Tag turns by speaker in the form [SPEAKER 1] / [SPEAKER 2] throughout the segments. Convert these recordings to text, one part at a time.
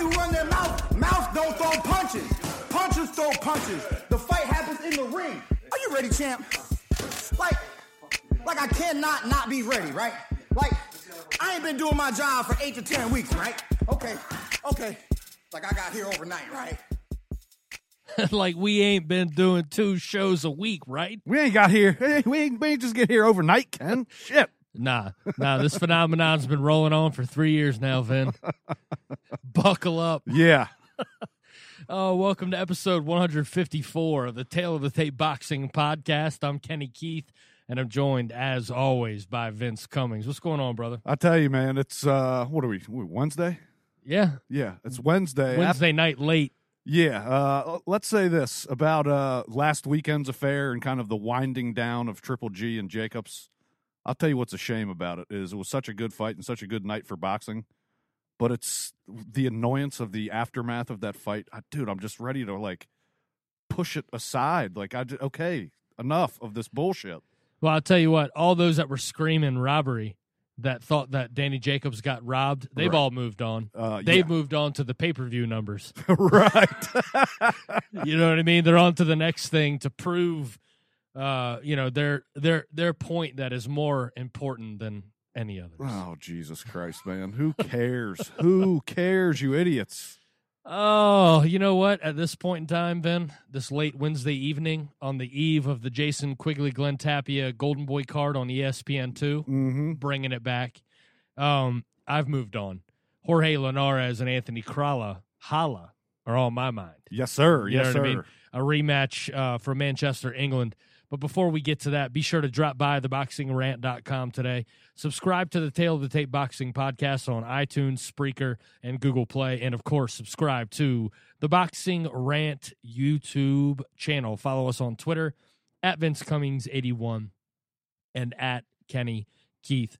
[SPEAKER 1] Everybody run their mouth, mouth don't throw punches. Punches throw punches. The fight happens in the ring. Are you ready, champ? Like, like I cannot not be ready, right? Like, I ain't been doing my job for eight to ten weeks, right? Okay, okay. Like I got here overnight, right?
[SPEAKER 2] like we ain't been doing two shows a week, right?
[SPEAKER 3] We ain't got here. We ain't, we ain't just get here overnight, Ken. Shit.
[SPEAKER 2] Nah, nah. This phenomenon's been rolling on for three years now, Vin. Buckle up.
[SPEAKER 3] Yeah.
[SPEAKER 2] Oh, welcome to episode 154 of the Tale of the Tape Boxing Podcast. I'm Kenny Keith, and I'm joined, as always, by Vince Cummings. What's going on, brother?
[SPEAKER 3] I tell you, man, it's uh what are we? Wednesday?
[SPEAKER 2] Yeah,
[SPEAKER 3] Yeah, it's Wednesday.
[SPEAKER 2] Wednesday night late.
[SPEAKER 3] Yeah, uh, let's say this about uh, last weekend's affair and kind of the winding down of Triple G and Jacobs. I'll tell you what's a shame about it is it was such a good fight and such a good night for boxing, but it's the annoyance of the aftermath of that fight. I, dude, I'm just ready to like push it aside. Like I just, okay, enough of this bullshit.
[SPEAKER 2] Well, I'll tell you what, all those that were screaming robbery that thought that Danny Jacobs got robbed, they've
[SPEAKER 3] Right.
[SPEAKER 2] all moved on.
[SPEAKER 3] Uh,
[SPEAKER 2] They've
[SPEAKER 3] yeah.
[SPEAKER 2] moved on to the pay per view numbers.
[SPEAKER 3] right.
[SPEAKER 2] you know what I mean? They're on to the next thing to prove, uh, you know, their their their point that is more important than any others.
[SPEAKER 3] oh Jesus Christ, man! Who cares? Who cares? You idiots!
[SPEAKER 2] Oh, you know what? At this point in time, Ben, this late Wednesday evening, on the eve of the Jason Quigley Glen Tapia Golden Boy card on ESPN two,
[SPEAKER 3] Mm-hmm.
[SPEAKER 2] bringing it back. Um, I've moved on. Jorge Linares and Anthony Crolla, Hala, are on my mind.
[SPEAKER 3] Yes, sir.
[SPEAKER 2] You
[SPEAKER 3] yes,
[SPEAKER 2] know
[SPEAKER 3] sir.
[SPEAKER 2] I mean? A rematch uh, from Manchester, England. But before we get to that, be sure to drop by theboxingrant.com today. Subscribe to the Tale of the Tape Boxing podcast on iTunes, Spreaker, and Google Play. And of course, subscribe to the Boxing Rant YouTube channel. Follow us on Twitter at Vince Cummings81 and at Kenny Keith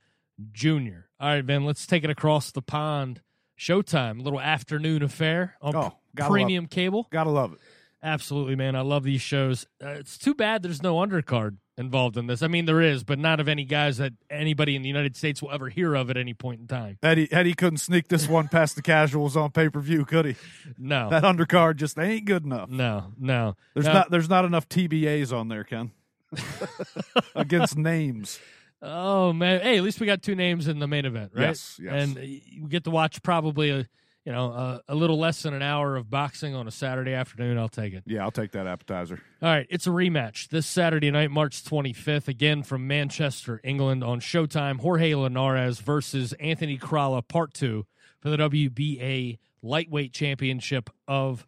[SPEAKER 2] Jr. All right, Ben, let's take it across the pond. Showtime, a little afternoon affair on
[SPEAKER 3] Oh,
[SPEAKER 2] premium cable.
[SPEAKER 3] Gotta love it.
[SPEAKER 2] Absolutely, man. I love these shows. Uh, it's too bad there's no undercard involved in this. I mean, there is, but not of any guys that anybody in the United States will ever hear of at any point in time.
[SPEAKER 3] Eddie Eddie couldn't sneak this one past the casuals on pay per view, could he?
[SPEAKER 2] No,
[SPEAKER 3] That undercard just ain't good enough.
[SPEAKER 2] no, no.
[SPEAKER 3] There's
[SPEAKER 2] No.
[SPEAKER 3] not there's not enough TBAs on there, Ken. Against names.
[SPEAKER 2] Oh man. Hey, at least we got two names in the main event, right?
[SPEAKER 3] Yes, yes.
[SPEAKER 2] And uh, we get to watch probably a you know a, a little less than an hour of boxing on a Saturday afternoon. I'll take it.
[SPEAKER 3] Yeah, I'll take that appetizer.
[SPEAKER 2] All right, it's a rematch this Saturday night, March 25th, again from Manchester, England on Showtime. Jorge Linares versus Anthony Crolla, part two for the WBA Lightweight Championship of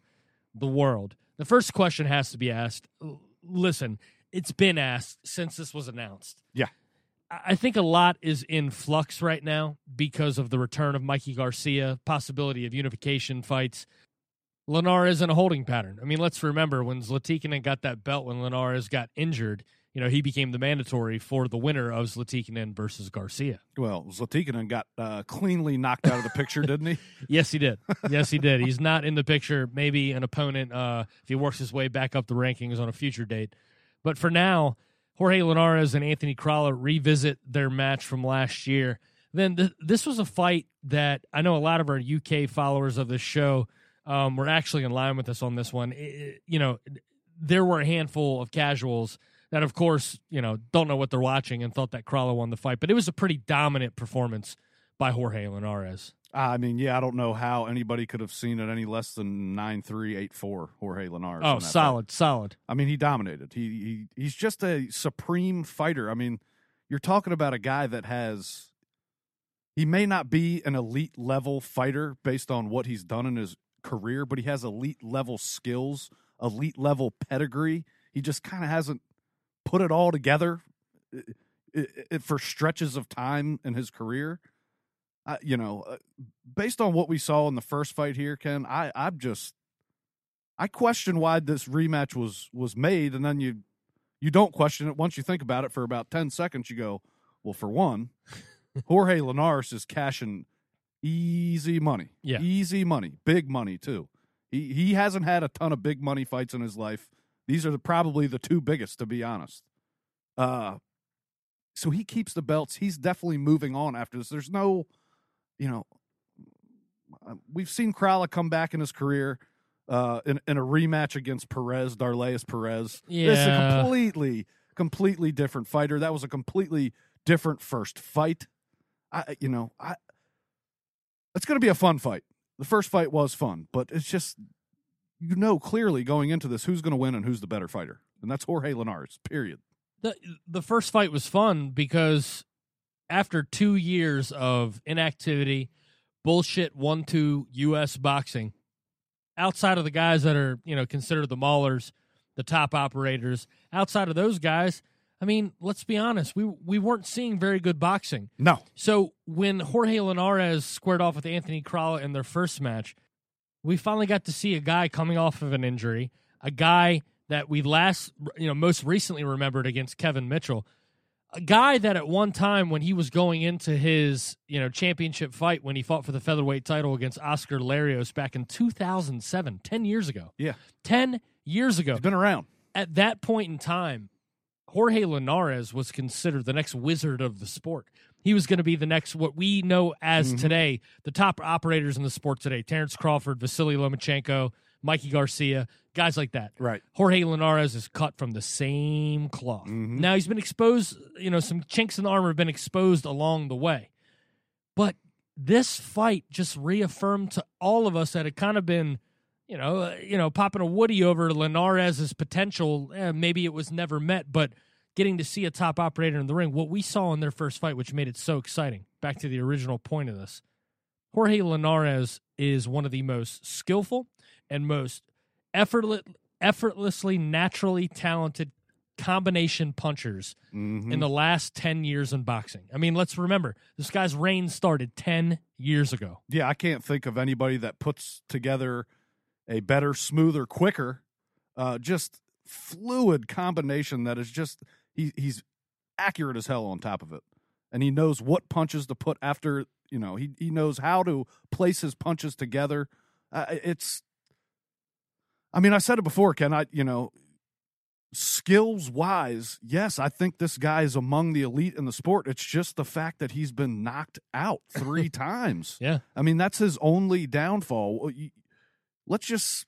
[SPEAKER 2] the World. The first question has to be asked. Listen, it's been asked since this was announced.
[SPEAKER 3] Yeah.
[SPEAKER 2] I think a lot is in flux right now because of the return of Mikey Garcia, possibility of unification fights. Linares in a holding pattern. I mean, let's remember when Zlaticanin got that belt when Linares got injured, you know, he became the mandatory for the winner of Zlaticanin versus Garcia.
[SPEAKER 3] Well, Zlaticanin got uh, cleanly knocked out of the picture, didn't he?
[SPEAKER 2] Yes, he did. Yes, he did. He's not in the picture. Maybe an opponent uh, if he works his way back up the rankings on a future date. But for now, Jorge Linares and Anthony Crolla revisit their match from last year. Then th- this was a fight that I know a lot of our UK followers of this show um, were actually in line with us on this one. It- you know, there were a handful of casuals that, of course, you know, don't know what they're watching and thought that Crolla won the fight. But it was a pretty dominant performance by Jorge Linares.
[SPEAKER 3] I mean, yeah, I don't know how anybody could have seen it any less than nine three eight four. Jorge Linares.
[SPEAKER 2] Oh,
[SPEAKER 3] that fight.
[SPEAKER 2] solid, solid.
[SPEAKER 3] I mean, he dominated. He, he he's just a supreme fighter. I mean, you're talking about a guy that has. He may not be an elite level fighter based on what he's done in his career, but he has elite level skills, elite level pedigree. He just kind of hasn't put it all together uh, uh, uh, for stretches of time in his career. I, you know, uh, based on what we saw in the first fight here, Ken, I I'm just I question why this rematch was was made, and then you you don't question it once you think about it for about ten seconds. You go, well, for one, Jorge Linares is cashing easy money,
[SPEAKER 2] Yeah.
[SPEAKER 3] easy money, big money too. He he hasn't had a ton of big money fights in his life. These are the, probably the two biggest, to be honest. Uh, so he keeps the belts. He's definitely moving on after this. There's no, you know, uh, we've seen Crolla come back in his career uh, in, in a rematch against Perez, Darleys Perez. This is a
[SPEAKER 2] Yeah.
[SPEAKER 3] completely, completely different fighter. That was a completely different first fight. I, you know, I. It's going to be a fun fight. The first fight was fun, but it's just you know clearly going into this who's going to win and who's the better fighter, and that's Jorge Linares. Period.
[SPEAKER 2] the the first fight was fun because after two years of inactivity, bullshit one two U.S. boxing, outside of the guys that are you know considered the maulers, the top operators, outside of those guys, I mean, let's be honest, we we weren't seeing very good boxing.
[SPEAKER 3] No,
[SPEAKER 2] So when Jorge Linares squared off with Anthony Crolla in their first match, we finally got to see a guy coming off of an injury, a guy that we last, you know, most recently remembered against Kevin Mitchell, a guy that at one time when he was going into his, you know, championship fight when he fought for the featherweight title against Oscar Larios back in 2007, 10 years ago.
[SPEAKER 3] yeah,
[SPEAKER 2] 10 years ago
[SPEAKER 3] he's been around.
[SPEAKER 2] at that point in time, Jorge Linares was considered the next wizard of the sport. He was going to be the next, what we know as
[SPEAKER 3] Mhm.
[SPEAKER 2] today, the top operators in the sport today Terrence Crawford, Vasily Lomachenko, Mikey Garcia, guys like that.
[SPEAKER 3] Right.
[SPEAKER 2] Jorge Linares is cut from the same cloth.
[SPEAKER 3] Mhm.
[SPEAKER 2] Now he's been exposed, you know, some chinks in the armor have been exposed along the way. But this fight just reaffirmed to all of us that it kind of been, you know, uh, you know, popping a woody over Linares' potential. Eh, maybe it was never met, but getting to see a top operator in the ring, what we saw in their first fight, which made it so exciting. Back to the original point of this, Jorge Linares is one of the most skillful and most effortless, effortlessly, naturally talented combination punchers
[SPEAKER 3] Mhm.
[SPEAKER 2] in the last 10 years in boxing. I mean, let's remember, this guy's reign started 10 years ago.
[SPEAKER 3] yeah, I can't think of anybody that puts together a better, smoother, quicker, uh, just fluid combination that is just he he's accurate as hell on top of it, and he knows what punches to put after. You know, he he knows how to place his punches together. Uh, it's, I mean, I said it before, Ken. I you know, skills wise, yes, I think this guy is among the elite in the sport. It's just the fact that he's been knocked out three times.
[SPEAKER 2] Yeah.
[SPEAKER 3] I mean, that's his only downfall. Let's just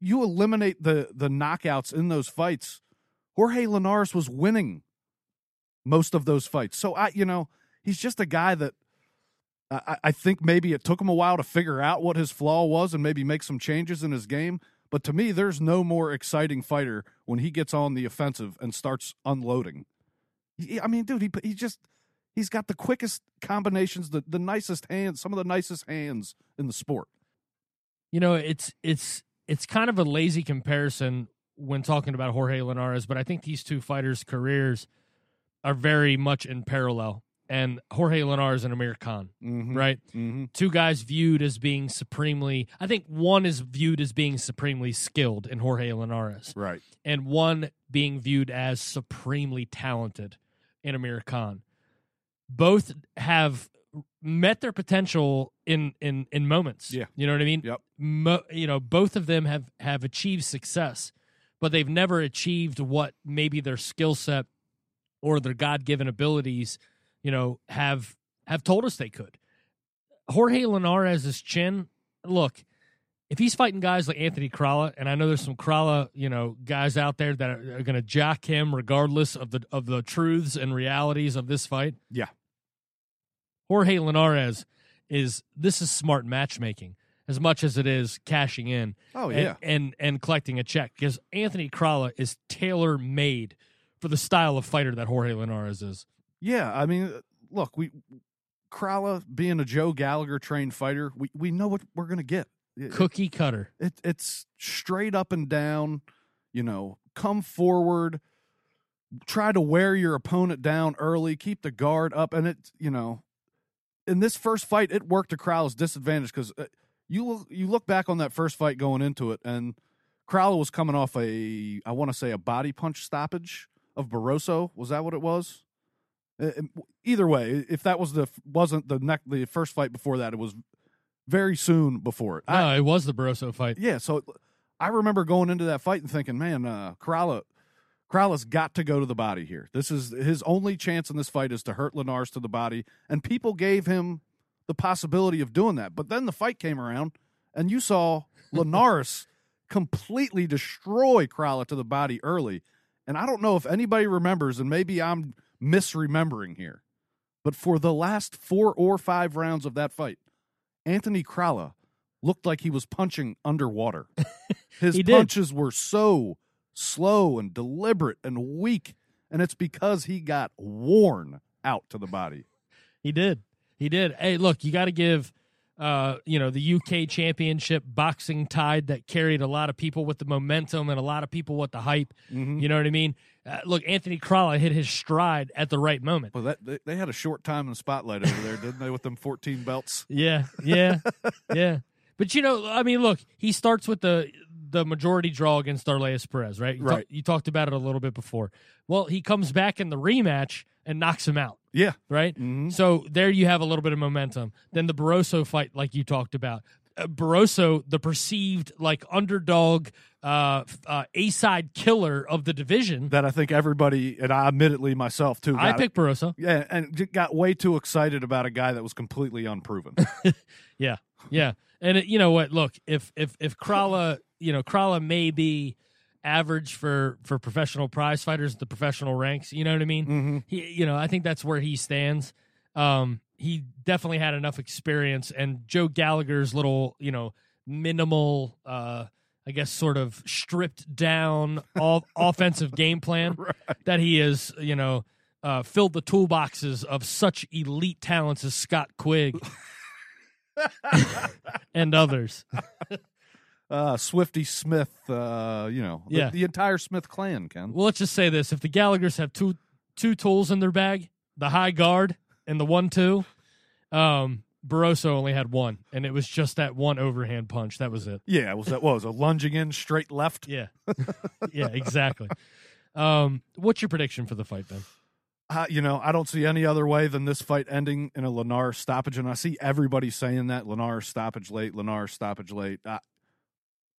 [SPEAKER 3] you eliminate the the knockouts in those fights. Jorge Linares was winning most of those fights. So I, you know, he's just a guy that I, I- I think maybe it took him a while to figure out what his flaw was and maybe make some changes in his game. But to me, there's no more exciting fighter when he gets on the offensive and starts unloading. I mean, dude, he he just he's got the quickest combinations, the the nicest hands, some of the nicest hands in the sport.
[SPEAKER 2] You know, it's it's it's kind of a lazy comparison when talking about Jorge Linares, but I think these two fighters' careers are very much in parallel. And Jorge Linares and Amir Khan,
[SPEAKER 3] Mm-hmm.
[SPEAKER 2] right?
[SPEAKER 3] Mm-hmm.
[SPEAKER 2] Two guys viewed as being supremely I think one is viewed as being supremely skilled in Jorge Linares.
[SPEAKER 3] Right.
[SPEAKER 2] and one being viewed as supremely talented in Amir Khan. Both have met their potential in in in moments.
[SPEAKER 3] Yeah.
[SPEAKER 2] you know what I mean.
[SPEAKER 3] Yep.
[SPEAKER 2] Mo, you know, both of them have have achieved success, but they've never achieved what maybe their skill set or their God given abilities, you know, have have told us they could. Jorge Linares' chin, look, if he's fighting guys like Anthony Crolla, and I know there's some Crolla, you know, guys out there that are, are going to jack him regardless of the of the truths and realities of this fight.
[SPEAKER 3] Yeah.
[SPEAKER 2] Jorge Linares is this is smart matchmaking as much as it is cashing in
[SPEAKER 3] Oh
[SPEAKER 2] and,
[SPEAKER 3] yeah.
[SPEAKER 2] and and collecting a check because Anthony Crolla is tailor made for the style of fighter that Jorge Linares is.
[SPEAKER 3] Yeah, I mean, uh, look, we Crolla being a Joe Gallagher trained fighter, we we know what we're gonna get. It-
[SPEAKER 2] Cookie cutter.
[SPEAKER 3] It, it's straight up and down. You know, come forward, try to wear your opponent down early, keep the guard up, and it. You know, in this first fight, it worked to Crolla's disadvantage because uh, you look you look back on that first fight going into it, and Crolla was coming off a I want to say a body punch stoppage of Barroso. Was that what it was? Uh, Either way, if that was the wasn't the neck the first fight before that, it was very soon before it.
[SPEAKER 2] No,
[SPEAKER 3] I-
[SPEAKER 2] it was the Barroso fight.
[SPEAKER 3] yeah, so I remember going into that fight and thinking, man, uh, Corrala, Corrala's got to go to the body here. This is his only chance in this fight is to hurt Linares to the body, and people gave him the possibility of doing that. But then the fight came around, and you saw Linares completely destroy Crolla to the body early. And I don't know if anybody remembers, and maybe I'm misremembering here, but for the last four or five rounds of that fight, Anthony Crolla looked like he was punching underwater. His
[SPEAKER 2] He did.
[SPEAKER 3] punches were so slow and deliberate and weak, and it's because he got worn out to the body.
[SPEAKER 2] He did. He did. Hey, look, you got to give, uh, you know, the UK Championship boxing tide that carried a lot of people with the momentum and a lot of people with the hype.
[SPEAKER 3] Mhm.
[SPEAKER 2] You know what I mean? Uh, look, Anthony Crolla hit his stride at the right moment.
[SPEAKER 3] Well, that they, they had a short time in the spotlight over there, didn't they, with them 14 belts?
[SPEAKER 2] Yeah, yeah, yeah. But you know, I mean, look, he starts with the the majority draw against Arleas Perez, right? You talk-
[SPEAKER 3] Right.
[SPEAKER 2] you talked about it a little bit before. Well, he comes back in the rematch and knocks him out.
[SPEAKER 3] Yeah.
[SPEAKER 2] right?
[SPEAKER 3] Mhm.
[SPEAKER 2] So there you have a little bit of momentum. Then the Barroso fight, like you talked about, Barroso, the perceived like underdog, uh, uh, A side killer of the division.
[SPEAKER 3] That I think everybody, and I admittedly myself too,
[SPEAKER 2] I picked Barroso.
[SPEAKER 3] Yeah, and got way too excited about a guy that was completely unproven.
[SPEAKER 2] Yeah, yeah. And it, you know what? Look, if if if Crolla, you know, Crolla may be average for for professional prize fighters at the professional ranks. You know what I mean?
[SPEAKER 3] mm-hmm.
[SPEAKER 2] he you know i think that's where he stands um he definitely had enough experience and joe gallagher's little you know minimal uh i guess sort of stripped down all offensive game plan that he is you know uh filled the toolboxes of such elite talents as scott quigg and others
[SPEAKER 3] Uh, Swifty Smith, uh, you know, the-
[SPEAKER 2] Yeah.
[SPEAKER 3] the, entire Smith clan, Ken.
[SPEAKER 2] well let's just say this if the gallaghers have two two tools in their bag the high guard and the one two um Barroso only had one, and it was just that one overhand punch. That was it.
[SPEAKER 3] Yeah, was that what was a lunging in straight left?
[SPEAKER 2] Yeah, yeah, exactly. Um, what's your prediction for the fight, Ben?
[SPEAKER 3] Uh, you know, I don't see any other way than this fight ending in a Lenar stoppage, and I see everybody saying that Lenar stoppage late, Lenar stoppage late. I,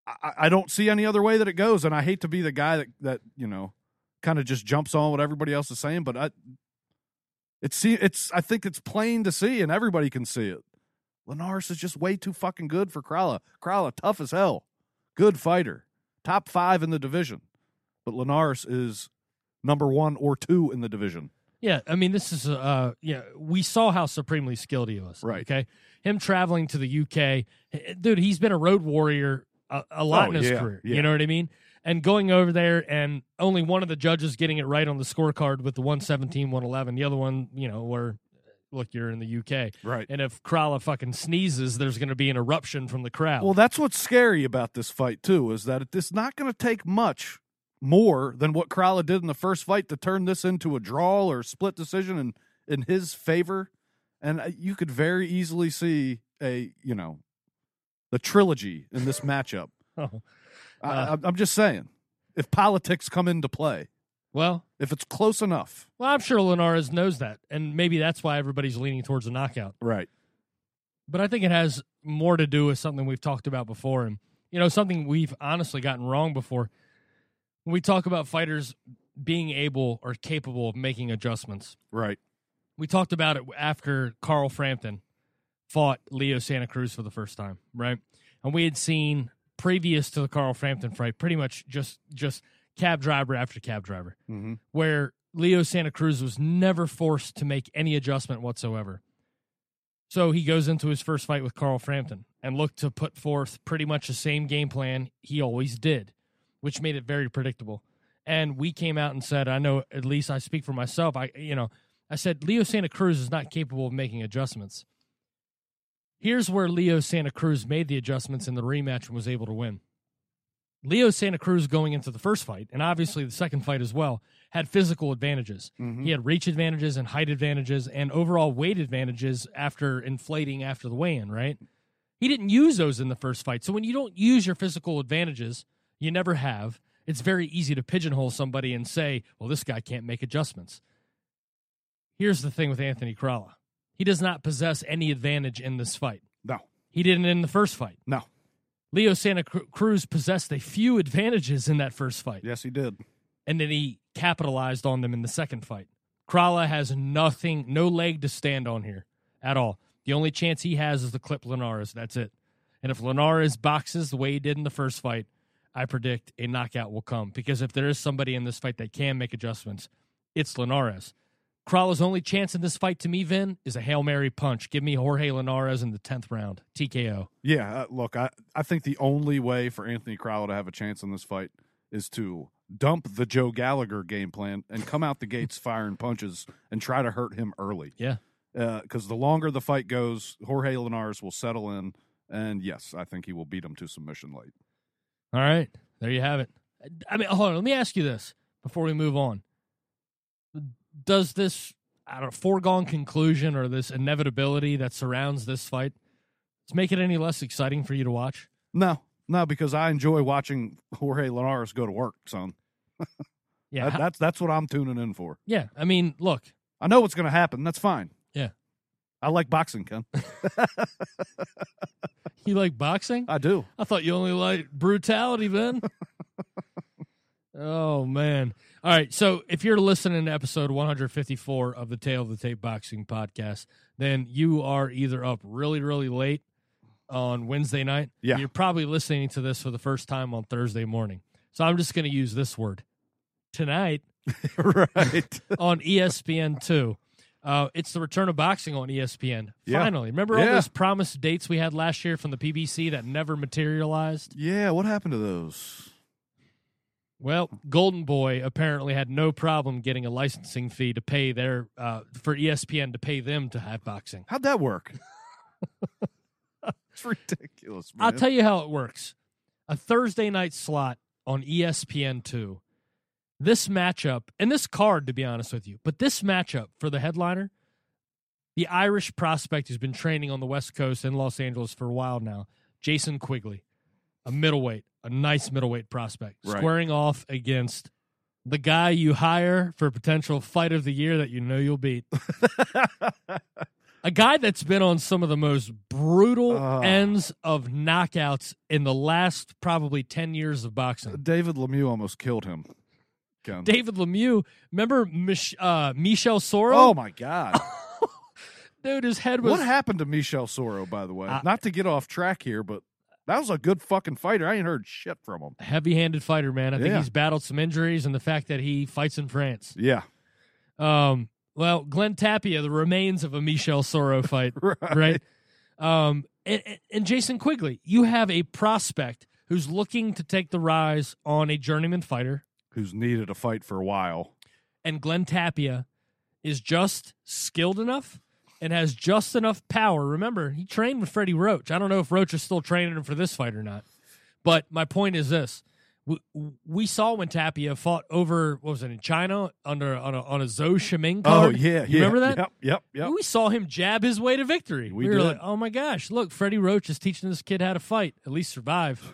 [SPEAKER 3] I, I don't see any other way that it goes, and I hate to be the guy that that you know kind of just jumps on what everybody else is saying, but I, it's it's I think it's plain to see, and everybody can see it. Linares is just way too fucking good for Crolla. Crolla, tough as hell, good fighter, top five in the division, but Linares is number one or two in the division.
[SPEAKER 2] Yeah, I mean, this is uh, yeah, we saw how supremely skilled he was.
[SPEAKER 3] Right.
[SPEAKER 2] Okay, him traveling to the UK, eh, dude, he's been a road warrior a, a lot
[SPEAKER 3] Oh,
[SPEAKER 2] in his
[SPEAKER 3] yeah,
[SPEAKER 2] career.
[SPEAKER 3] yeah.
[SPEAKER 2] You know what I mean? And going over there and only one of the judges getting it right on the scorecard with the 117, 111. The other one, you know, where look, you're in the UK.
[SPEAKER 3] Right.
[SPEAKER 2] And if Crolla fucking sneezes, there's going to be an eruption from the crowd.
[SPEAKER 3] Well, that's what's scary about this fight too, is that it's not going to take much more than what Crolla did in the first fight to turn this into a draw or split decision in in his favor, and uh, you could very easily see a you know the trilogy in this matchup.
[SPEAKER 2] Oh.
[SPEAKER 3] I,
[SPEAKER 2] Uh.
[SPEAKER 3] I'm- I'm just saying, if politics come into play,
[SPEAKER 2] well,
[SPEAKER 3] if it's close enough,
[SPEAKER 2] well, I'm sure Linares knows that, and maybe that's why everybody's leaning towards a knockout.
[SPEAKER 3] right?
[SPEAKER 2] But I think it has more to do with something we've talked about before, and you know, something we've honestly gotten wrong before. When we talk about fighters being able or capable of making adjustments,
[SPEAKER 3] Right.
[SPEAKER 2] we talked about it after Carl Frampton fought Leo Santa Cruz for the first time, right? And we had seen previous to the Carl Frampton fight, pretty much just just cab driver after cab driver,
[SPEAKER 3] Mm-hmm.
[SPEAKER 2] where Leo Santa Cruz was never forced to make any adjustment whatsoever. So he goes into his first fight with Carl Frampton and looked to put forth pretty much the same game plan he always did, which made it very predictable. And we came out and said, I know at least I speak for myself. I you know, I said Leo Santa Cruz is not capable of making adjustments. Here's where Leo Santa Cruz made the adjustments in the rematch and was able to win. Leo Santa Cruz going into the first fight, and obviously the second fight as well, had physical advantages.
[SPEAKER 3] Mhm.
[SPEAKER 2] He had reach advantages and height advantages and overall weight advantages after inflating after the weigh in, right? He didn't use those in the first fight. So when you don't use your physical advantages, you never have, it's very easy to pigeonhole somebody and say, well, this guy can't make adjustments. Here's the thing with Anthony Crolla he does not possess any advantage in this fight.
[SPEAKER 3] No.
[SPEAKER 2] He didn't in the first fight.
[SPEAKER 3] No.
[SPEAKER 2] Leo Santa Cruz possessed a few advantages in that first fight
[SPEAKER 3] Yes, he did.
[SPEAKER 2] and then he capitalized on them in the second fight. Crolla has nothing, no leg to stand on here at all. The only chance he has is to clip Linares. That's it. And if Linares boxes the way he did in the first fight, I predict a knockout will come. Because if there is somebody in this fight that can make adjustments, it's Linares. Crolla's only chance in this fight to me, Vin, is a Hail Mary punch. Give me Jorge Linares in the 10th round. TKO.
[SPEAKER 3] Yeah, uh, look, I, I think the only way for Anthony Crolla to have a chance in this fight is to dump the Joe Gallagher game plan and come out the gates firing punches and try to hurt him early.
[SPEAKER 2] Yeah.
[SPEAKER 3] Because the longer the fight goes, Jorge Linares will settle in. And yes, I think he will beat him to submission late.
[SPEAKER 2] All right. There you have it. I mean, hold on. Let me ask you this before we move on. Does this I don't know, foregone conclusion or this inevitability that surrounds this fight does make it any less exciting for you to watch?
[SPEAKER 3] No, no, because I enjoy watching Jorge Linares go to work, son.
[SPEAKER 2] Yeah.
[SPEAKER 3] That-
[SPEAKER 2] how-
[SPEAKER 3] that's that's what I'm tuning in for.
[SPEAKER 2] yeah. I mean, look,
[SPEAKER 3] I know what's going to happen. That's fine.
[SPEAKER 2] Yeah.
[SPEAKER 3] I like boxing, Ken.
[SPEAKER 2] you like boxing?
[SPEAKER 3] I do.
[SPEAKER 2] I thought you only liked brutality, Ben. oh man! All right, so if you're listening to episode 154 of the Tale of the Tape Boxing Podcast, then you are either up really, really late on Wednesday night.
[SPEAKER 3] Yeah.
[SPEAKER 2] you're probably listening to this for the first time on Thursday morning. So I'm just going to use this word tonight
[SPEAKER 3] right.
[SPEAKER 2] on E ESPN two. Uh, it's the return of boxing on ESPN.
[SPEAKER 3] Yeah.
[SPEAKER 2] Finally, remember all
[SPEAKER 3] Yeah.
[SPEAKER 2] those promised dates we had last year from the PBC that never materialized?
[SPEAKER 3] yeah. What happened to those?
[SPEAKER 2] Well, Golden Boy apparently had no problem getting a licensing fee to pay their uh, for ESPN to pay them to have boxing.
[SPEAKER 3] How'd that work? it's ridiculous, man.
[SPEAKER 2] I'll tell you how it works. A Thursday night slot on ESPN two. This matchup and this card, to be honest with you, but this matchup for the headliner, the Irish prospect who's been training on the West Coast in Los Angeles for a while now, Jason Quigley, a middleweight, a nice middleweight prospect,
[SPEAKER 3] Right.
[SPEAKER 2] squaring off against the guy you hire for potential fight of the year that you know you'll beat. a guy that's been on some of the most brutal
[SPEAKER 3] Ah.
[SPEAKER 2] ends of knockouts in the last probably 10 years of boxing.
[SPEAKER 3] David Lemieux almost killed him. Ken.
[SPEAKER 2] David Lemieux, remember Mich- uh, Michel Soro?
[SPEAKER 3] Oh my God!
[SPEAKER 2] Dude, his head was
[SPEAKER 3] what happened to Michel Soro? By the way,
[SPEAKER 2] Uh,
[SPEAKER 3] not to get off track here, but that was a good fucking fighter. I ain't heard shit from him.
[SPEAKER 2] heavy-handed fighter, man. I think
[SPEAKER 3] Yeah.
[SPEAKER 2] he's battled some injuries and the fact that he fights in France.
[SPEAKER 3] Yeah,
[SPEAKER 2] Um, well, Glen Tapia, the remains of a Michel Soro fight,
[SPEAKER 3] right.
[SPEAKER 2] right? Um, and- and Jason Quigley, you have a prospect who's looking to take the rise on a journeyman fighter,
[SPEAKER 3] Who's needed a fight for a while?
[SPEAKER 2] and Glen Tapia is just skilled enough and has just enough power. Remember, he trained with Freddie Roach. I don't know if Roach is still training him for this fight or not. But my point is this. We, we saw when Tapia fought over what was it in China under on a on a Zou Shiming card.
[SPEAKER 3] Oh yeah,
[SPEAKER 2] you
[SPEAKER 3] yeah.
[SPEAKER 2] remember that?
[SPEAKER 3] Yep, yep, yep.
[SPEAKER 2] We saw him jab his way to victory.
[SPEAKER 3] We
[SPEAKER 2] were like, "Oh my gosh, look, Freddie Roach is teaching this kid how to fight, at least survive."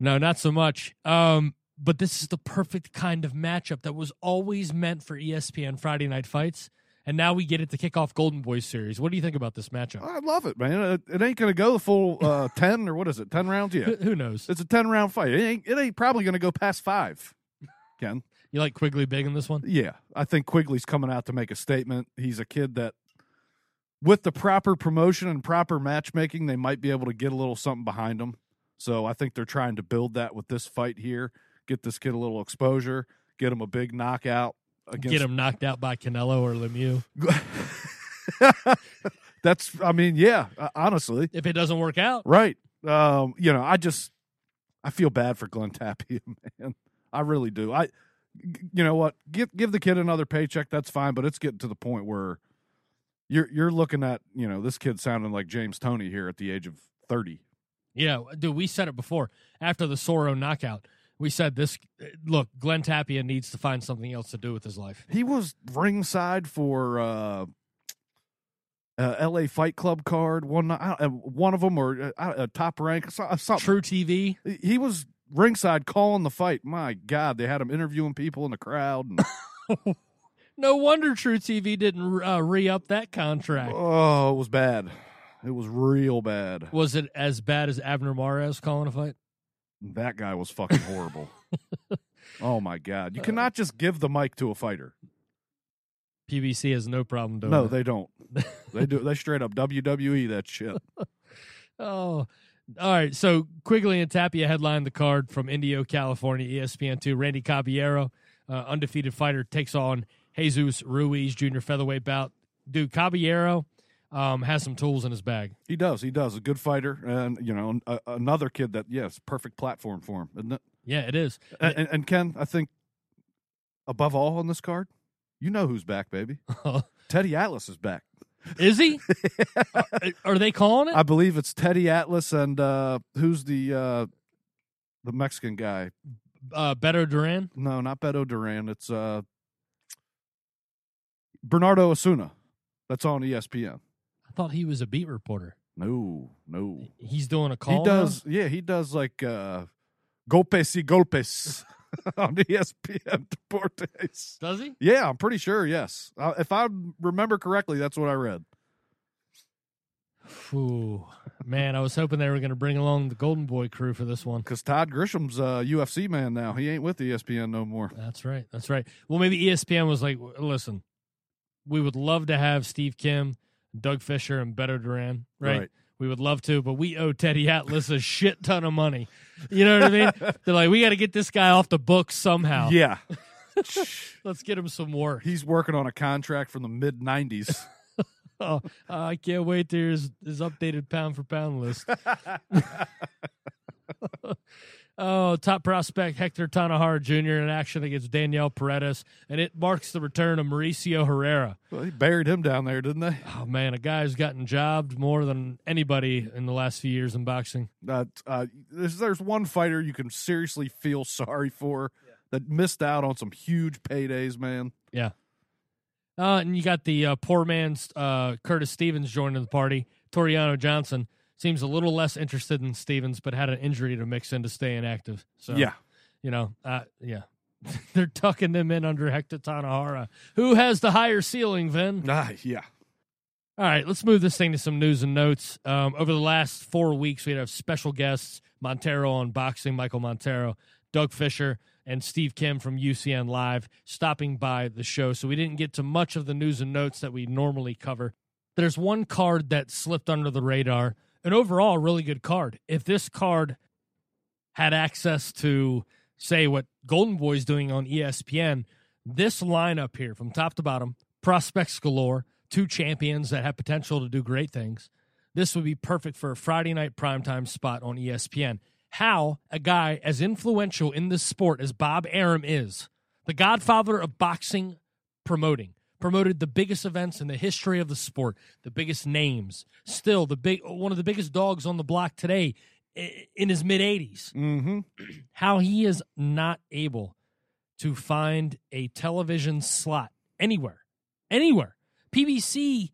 [SPEAKER 2] No, not so much. Um, but this is the perfect kind of matchup that was always meant for ESPN Friday Night Fights, and now we get it to kick off Golden Boys series. What do you think about this matchup?
[SPEAKER 3] I love it, man. It, ain't going to go the full uh, ten or what is it? Ten rounds? Yeah,
[SPEAKER 2] Who, who knows?
[SPEAKER 3] it's a ten round fight. It ain't. It ain't probably going to go past five. Ken.
[SPEAKER 2] You like Quigley big in this one?
[SPEAKER 3] Yeah, I think Quigley's coming out to make a statement. He's a kid that, with the proper promotion and proper matchmaking, they might be able to get a little something behind him. So I think they're trying to build that with this fight here. Get this kid a little exposure. Get him a big knockout against.
[SPEAKER 2] Get him knocked out by Canelo or Lemieux.
[SPEAKER 3] That's. I mean, yeah. uh, honestly,
[SPEAKER 2] If it doesn't work out,
[SPEAKER 3] right. Um, you know, I just I feel bad for Glen Tapia, man. I really do. I you know what? Give give the kid another paycheck. That's fine, but it's getting to the point where you're you're looking at you know this kid sounding like James Toney here at the age of thirty.
[SPEAKER 2] Yeah, dude, we said it before. After the Soro knockout, we said this. Look, Glen Tapia needs to find something else to do with his life.
[SPEAKER 3] He was ringside for uh, uh, L.A. Fight Club card one night. uh, One of them or uh, uh, top rank so- uh, something.
[SPEAKER 2] True TV.
[SPEAKER 3] He was ringside calling the fight. My God, they had him interviewing people in the crowd. And,
[SPEAKER 2] No wonder True TV didn't uh, re up that contract.
[SPEAKER 3] oh, it was bad. It was real bad.
[SPEAKER 2] Was it as bad as Abner Mares calling a fight?
[SPEAKER 3] That guy was fucking horrible. oh my God, you cannot just give the mic to a fighter.
[SPEAKER 2] PBC has no problem doing
[SPEAKER 3] No, they don't. they do. They straight up WWE that shit.
[SPEAKER 2] Oh, all right. So Quigley and Tapia headlined the card from Indio, California, E ESPN2. Randy Caballero, uh, undefeated fighter, takes on Jesus Ruiz, junior featherweight bout. Dude, Caballero um, has some tools in his bag.
[SPEAKER 3] He does. He does. A good fighter, and you know, a, another kid that yes, perfect platform for him, isn't it?
[SPEAKER 2] Yeah, it is.
[SPEAKER 3] And, and, and Ken, I think above all on this card, you know who's back, baby. Teddy Atlas is back.
[SPEAKER 2] is he? are, are they calling it?
[SPEAKER 3] I believe it's Teddy Atlas and uh, who's the uh, the Mexican guy?
[SPEAKER 2] Uh, Beto Duran?
[SPEAKER 3] No, not Beto Duran. It's uh, Bernardo Osuna. That's on ESPN.
[SPEAKER 2] Thought he was a beat reporter.
[SPEAKER 3] No, no.
[SPEAKER 2] He's doing a call.
[SPEAKER 3] he does. Yeah, he does like uh, golpes y golpes on ESPN Deportes.
[SPEAKER 2] Does he?
[SPEAKER 3] Yeah, I'm pretty sure. Yes, uh, if I remember correctly, that's what I read.
[SPEAKER 2] Ooh, man, I was hoping they were going to bring along the Golden Boy crew for this one.
[SPEAKER 3] Because Todd Grisham's a UFC man now. He ain't with ESPN no more.
[SPEAKER 2] That's right. That's right. Well, maybe ESPN was like, listen, we would love to have Steve Kim, Doug Fisher, and Beto Duran, right?
[SPEAKER 3] Right.
[SPEAKER 2] We would love to, but we owe Teddy Atlas a shit ton of money. You know what I mean? They're like, we got to get this guy off the books somehow.
[SPEAKER 3] Yeah,
[SPEAKER 2] Let's get him some work.
[SPEAKER 3] he's working on a contract from the mid '90s.
[SPEAKER 2] Oh, I can't wait to hear his, his updated pound for pound list. Oh, top prospect Hector Tanajara Jr. in action against Danielle Paredes, and it marks the return of Mauricio Herrera.
[SPEAKER 3] well, they buried him down there, didn't they?
[SPEAKER 2] Oh man, a guy who's gotten jobbed more than anybody in the last few years in boxing.
[SPEAKER 3] Uh, uh, there's, there's one fighter you can seriously feel sorry for that missed out on some huge paydays, man.
[SPEAKER 2] Yeah. Uh, and you got the uh, poor man's uh, Curtis Stevens joining the party. Toriano Johnson seems a little less interested in Stevens, but had an injury to mix in to stay inactive. So
[SPEAKER 3] Yeah,
[SPEAKER 2] you know, uh, yeah, they're tucking them in under Hector Tanajara, who has the higher ceiling. Vin.
[SPEAKER 3] ah, yeah.
[SPEAKER 2] All right, let's move this thing to some news and notes. Um, over the last four weeks, we have special guests: Montero on boxing, Michael Montero, Doug Fisher, and Steve Kim from UCN Live stopping by the show. So we didn't get to much of the news and notes that we normally cover. There's one card that slipped under the radar, an overall really good card. If this card had access to, say, what Golden Boy's doing on ESPN, this lineup here from top to bottom, prospects galore, two champions that have potential to do great things. This would be perfect for a Friday night primetime spot on ESPN. How a guy as influential in this sport as Bob Arum is, the godfather of boxing promoting, promoted the biggest events in the history of the sport, the biggest names, still the big one of the biggest dogs on the block today in his mid 80s
[SPEAKER 3] Mm-hmm.
[SPEAKER 2] how he is not able to find a television slot anywhere, anywhere. PBC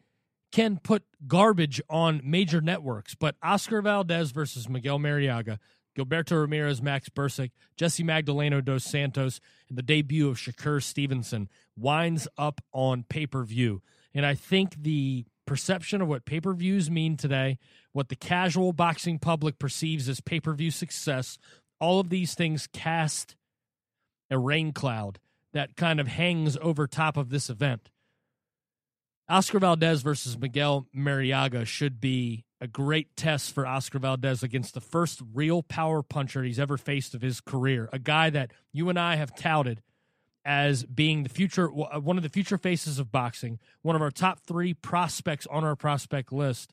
[SPEAKER 2] can put garbage on major networks, but Oscar Valdez versus Miguel Marriaga, Gilberto Ramirez, Max Bursak, Jesse Magdaleno dos Santos, and the debut of Shakur Stevenson winds up on pay per view. And I think the perception of what pay per views mean today, what the casual boxing public perceives as pay per view success, all of these things cast a rain cloud that kind of hangs over top of this event. Oscar Valdez versus Miguel Marriaga should be a great test for Oscar Valdez against the first real power puncher he's ever faced of his career. A guy that you and I have touted as being the future, one of the future faces of boxing, one of our top three prospects on our prospect list.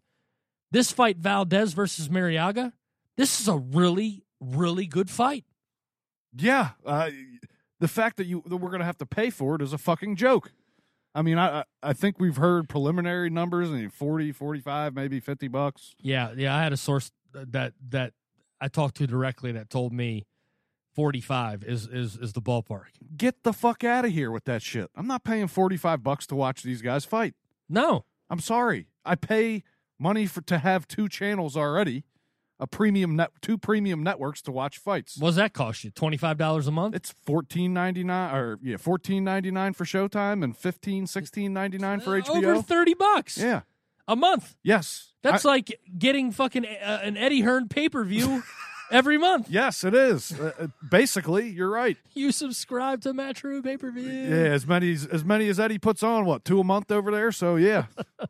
[SPEAKER 2] This fight, Valdez versus Marriaga, this is a really, really good fight.
[SPEAKER 3] Yeah, uh, the fact that you that we're going to have to pay for it is a fucking joke. I mean, I I- think we've heard preliminary numbers, I mean, 40, 45, maybe 50 bucks.
[SPEAKER 2] Yeah, yeah. I had a source that that I talked to directly that told me forty five is is is the ballpark.
[SPEAKER 3] Get the fuck out of here with that shit. I'm not paying 45 bucks to watch these guys fight.
[SPEAKER 2] No,
[SPEAKER 3] I'm sorry. I pay money for to have two channels already, a premium net two premium networks to watch fights.
[SPEAKER 2] what does that cost you? Twenty five dollars a month.
[SPEAKER 3] It's fourteen ninety nine or yeah, fourteen ninety nine for Showtime and fifteen sixteen ninety nine for HBO.
[SPEAKER 2] Over thirty bucks
[SPEAKER 3] yeah.
[SPEAKER 2] a month.
[SPEAKER 3] Yes.
[SPEAKER 2] That's
[SPEAKER 3] I-
[SPEAKER 2] like getting fucking uh, an Eddie Hearn pay per view every month.
[SPEAKER 3] Yes, it is. Uh, uh, basically, you're right.
[SPEAKER 2] You subscribe to Matchroom pay per view.
[SPEAKER 3] Yeah, as many as, as many as Eddie puts on. What two a month over there? So yeah,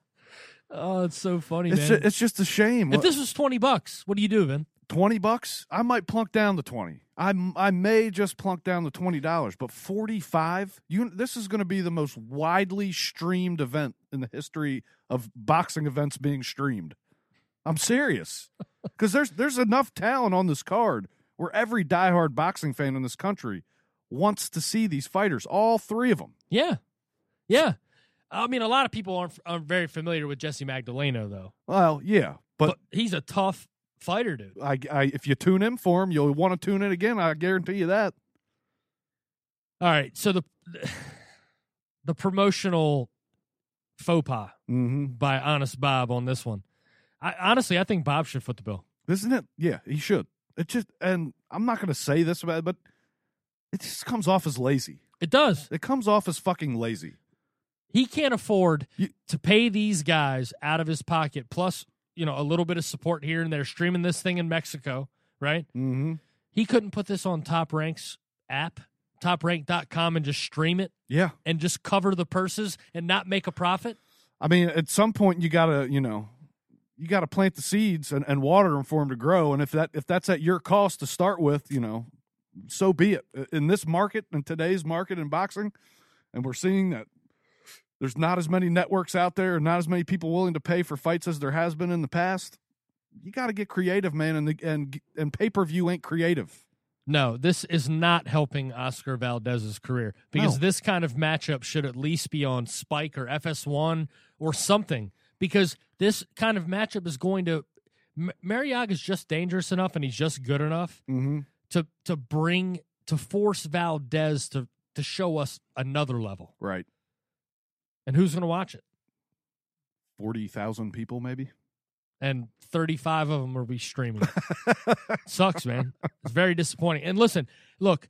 [SPEAKER 2] Oh, it's so funny,
[SPEAKER 3] It's
[SPEAKER 2] man.
[SPEAKER 3] ju- it's just a shame.
[SPEAKER 2] if this was twenty bucks, what do you do, Vin?
[SPEAKER 3] twenty bucks, I might plunk down the twenty. I I may just plunk down the twenty dollars, but forty five. You this is going to be the most widely streamed event in the history of boxing events being streamed. I'm serious because there's there's enough talent on this card where every diehard boxing fan in this country wants to see these fighters, all three of them.
[SPEAKER 2] Yeah, yeah. I mean, a lot of people aren't aren't very familiar with Jesse Magdaleno, though.
[SPEAKER 3] Well, yeah,
[SPEAKER 2] But,
[SPEAKER 3] but
[SPEAKER 2] he's a tough fighter, dude.
[SPEAKER 3] I, I if you tune in for him, you'll want to tune in again. I guarantee you that.
[SPEAKER 2] All right, so the the promotional faux pas
[SPEAKER 3] Mm-hmm.
[SPEAKER 2] by Honest Bob on this one. I honestly, I think Bob should foot the bill.
[SPEAKER 3] Isn't it? Yeah, he should. It just, and I'm not going to say this about it, but it just comes off as lazy.
[SPEAKER 2] It does.
[SPEAKER 3] It comes off as fucking lazy.
[SPEAKER 2] He can't afford
[SPEAKER 3] You-
[SPEAKER 2] to pay these guys out of his pocket, plus you know a little bit of support here and there, streaming this thing in Mexico, right?
[SPEAKER 3] Mm-hmm.
[SPEAKER 2] He couldn't put this on Top Ranks app, toprank.com, and just stream it
[SPEAKER 3] Yeah.
[SPEAKER 2] and just cover the purses and not make a profit.
[SPEAKER 3] I mean, at some point, you got to, you know, you got to plant the seeds and, and water them for them to grow. And if that if that's at your cost to start with, you know, so be it. In this market, in today's market in boxing, and we're seeing that there's not as many networks out there and not as many people willing to pay for fights as there has been in the past. You got to get creative, man, and the, and and pay per view ain't creative.
[SPEAKER 2] No, this is not helping Oscar Valdez's career because
[SPEAKER 3] No.
[SPEAKER 2] this kind of matchup should at least be on Spike or FS1 or something because this kind of matchup is going to. M- Marriaga's just dangerous enough and he's just good enough
[SPEAKER 3] Mm-hmm.
[SPEAKER 2] to to bring to force Valdez to to show us another level.
[SPEAKER 3] Right,
[SPEAKER 2] And who's going to watch it?
[SPEAKER 3] forty thousand people maybe.
[SPEAKER 2] And 35 of them will be streaming. Sucks, man. It's very disappointing. And listen, look,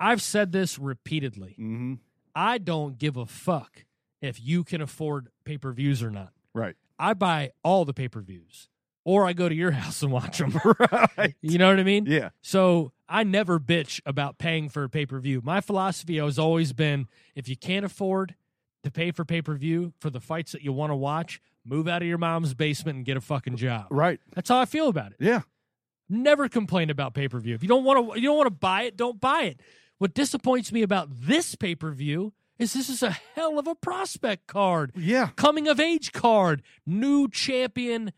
[SPEAKER 2] I've said this repeatedly.
[SPEAKER 3] Mm-hmm.
[SPEAKER 2] I don't give a fuck if you can afford pay per views or not.
[SPEAKER 3] Right,
[SPEAKER 2] I buy all the pay per views, or I go to your house and watch them.
[SPEAKER 3] right.
[SPEAKER 2] you know what I mean?
[SPEAKER 3] Yeah,
[SPEAKER 2] So I never bitch about paying for a pay per view. My philosophy has always been if you can't afford to pay for pay per view for the fights that you want to watch, move out of your mom's basement and get a fucking job.
[SPEAKER 3] right.
[SPEAKER 2] That's how I feel about it.
[SPEAKER 3] Yeah,
[SPEAKER 2] Never complain about pay per view. If you don't want to, you don't want to buy it. Don't buy it. What disappoints me about this pay per view is this is a hell of a prospect card,
[SPEAKER 3] yeah.
[SPEAKER 2] coming of age card, new champion.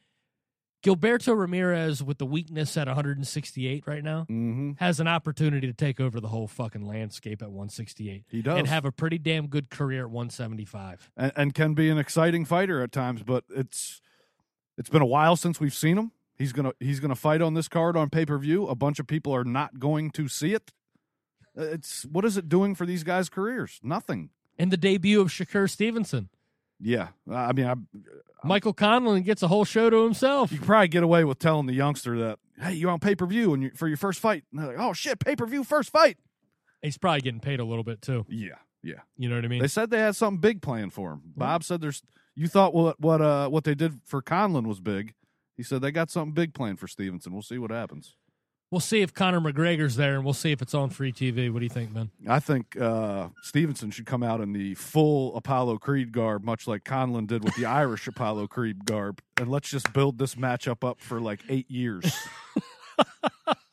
[SPEAKER 2] Gilberto Ramirez with the weakness at 168 right now
[SPEAKER 3] Mm-hmm.
[SPEAKER 2] has an opportunity to take over the whole fucking landscape at 168
[SPEAKER 3] He does.
[SPEAKER 2] and have a pretty damn good career at 175.
[SPEAKER 3] and, and can be an exciting fighter at times. But it's it's been a while since we've seen him. He's gonna he's gonna fight on this card on pay per view. A bunch of people are not going to see it. It's what is it doing for these guys' careers? Nothing.
[SPEAKER 2] And the debut of Shakur Stevenson.
[SPEAKER 3] Yeah, I mean, I,
[SPEAKER 2] Michael Conlan gets a whole show to himself.
[SPEAKER 3] you probably get away with telling the youngster that, hey, you're on pay per view and you, for your first fight. And they're like, oh shit, pay per view first fight.
[SPEAKER 2] He's probably getting paid a little bit too.
[SPEAKER 3] Yeah, yeah.
[SPEAKER 2] You know what I mean?
[SPEAKER 3] They said they had something big planned for him. Bob said there's. You thought what what uh what they did for Conlon was big. He said they got something big planned for Stevenson. We'll see what happens.
[SPEAKER 2] We'll see if Conor McGregor's there, and we'll see if it's on free TV. What do you think, man?
[SPEAKER 3] I think uh, Stevenson should come out in the full Apollo Creed garb, much like Conlan did with the Irish Apollo Creed garb, and let's just build this matchup up for like eight years.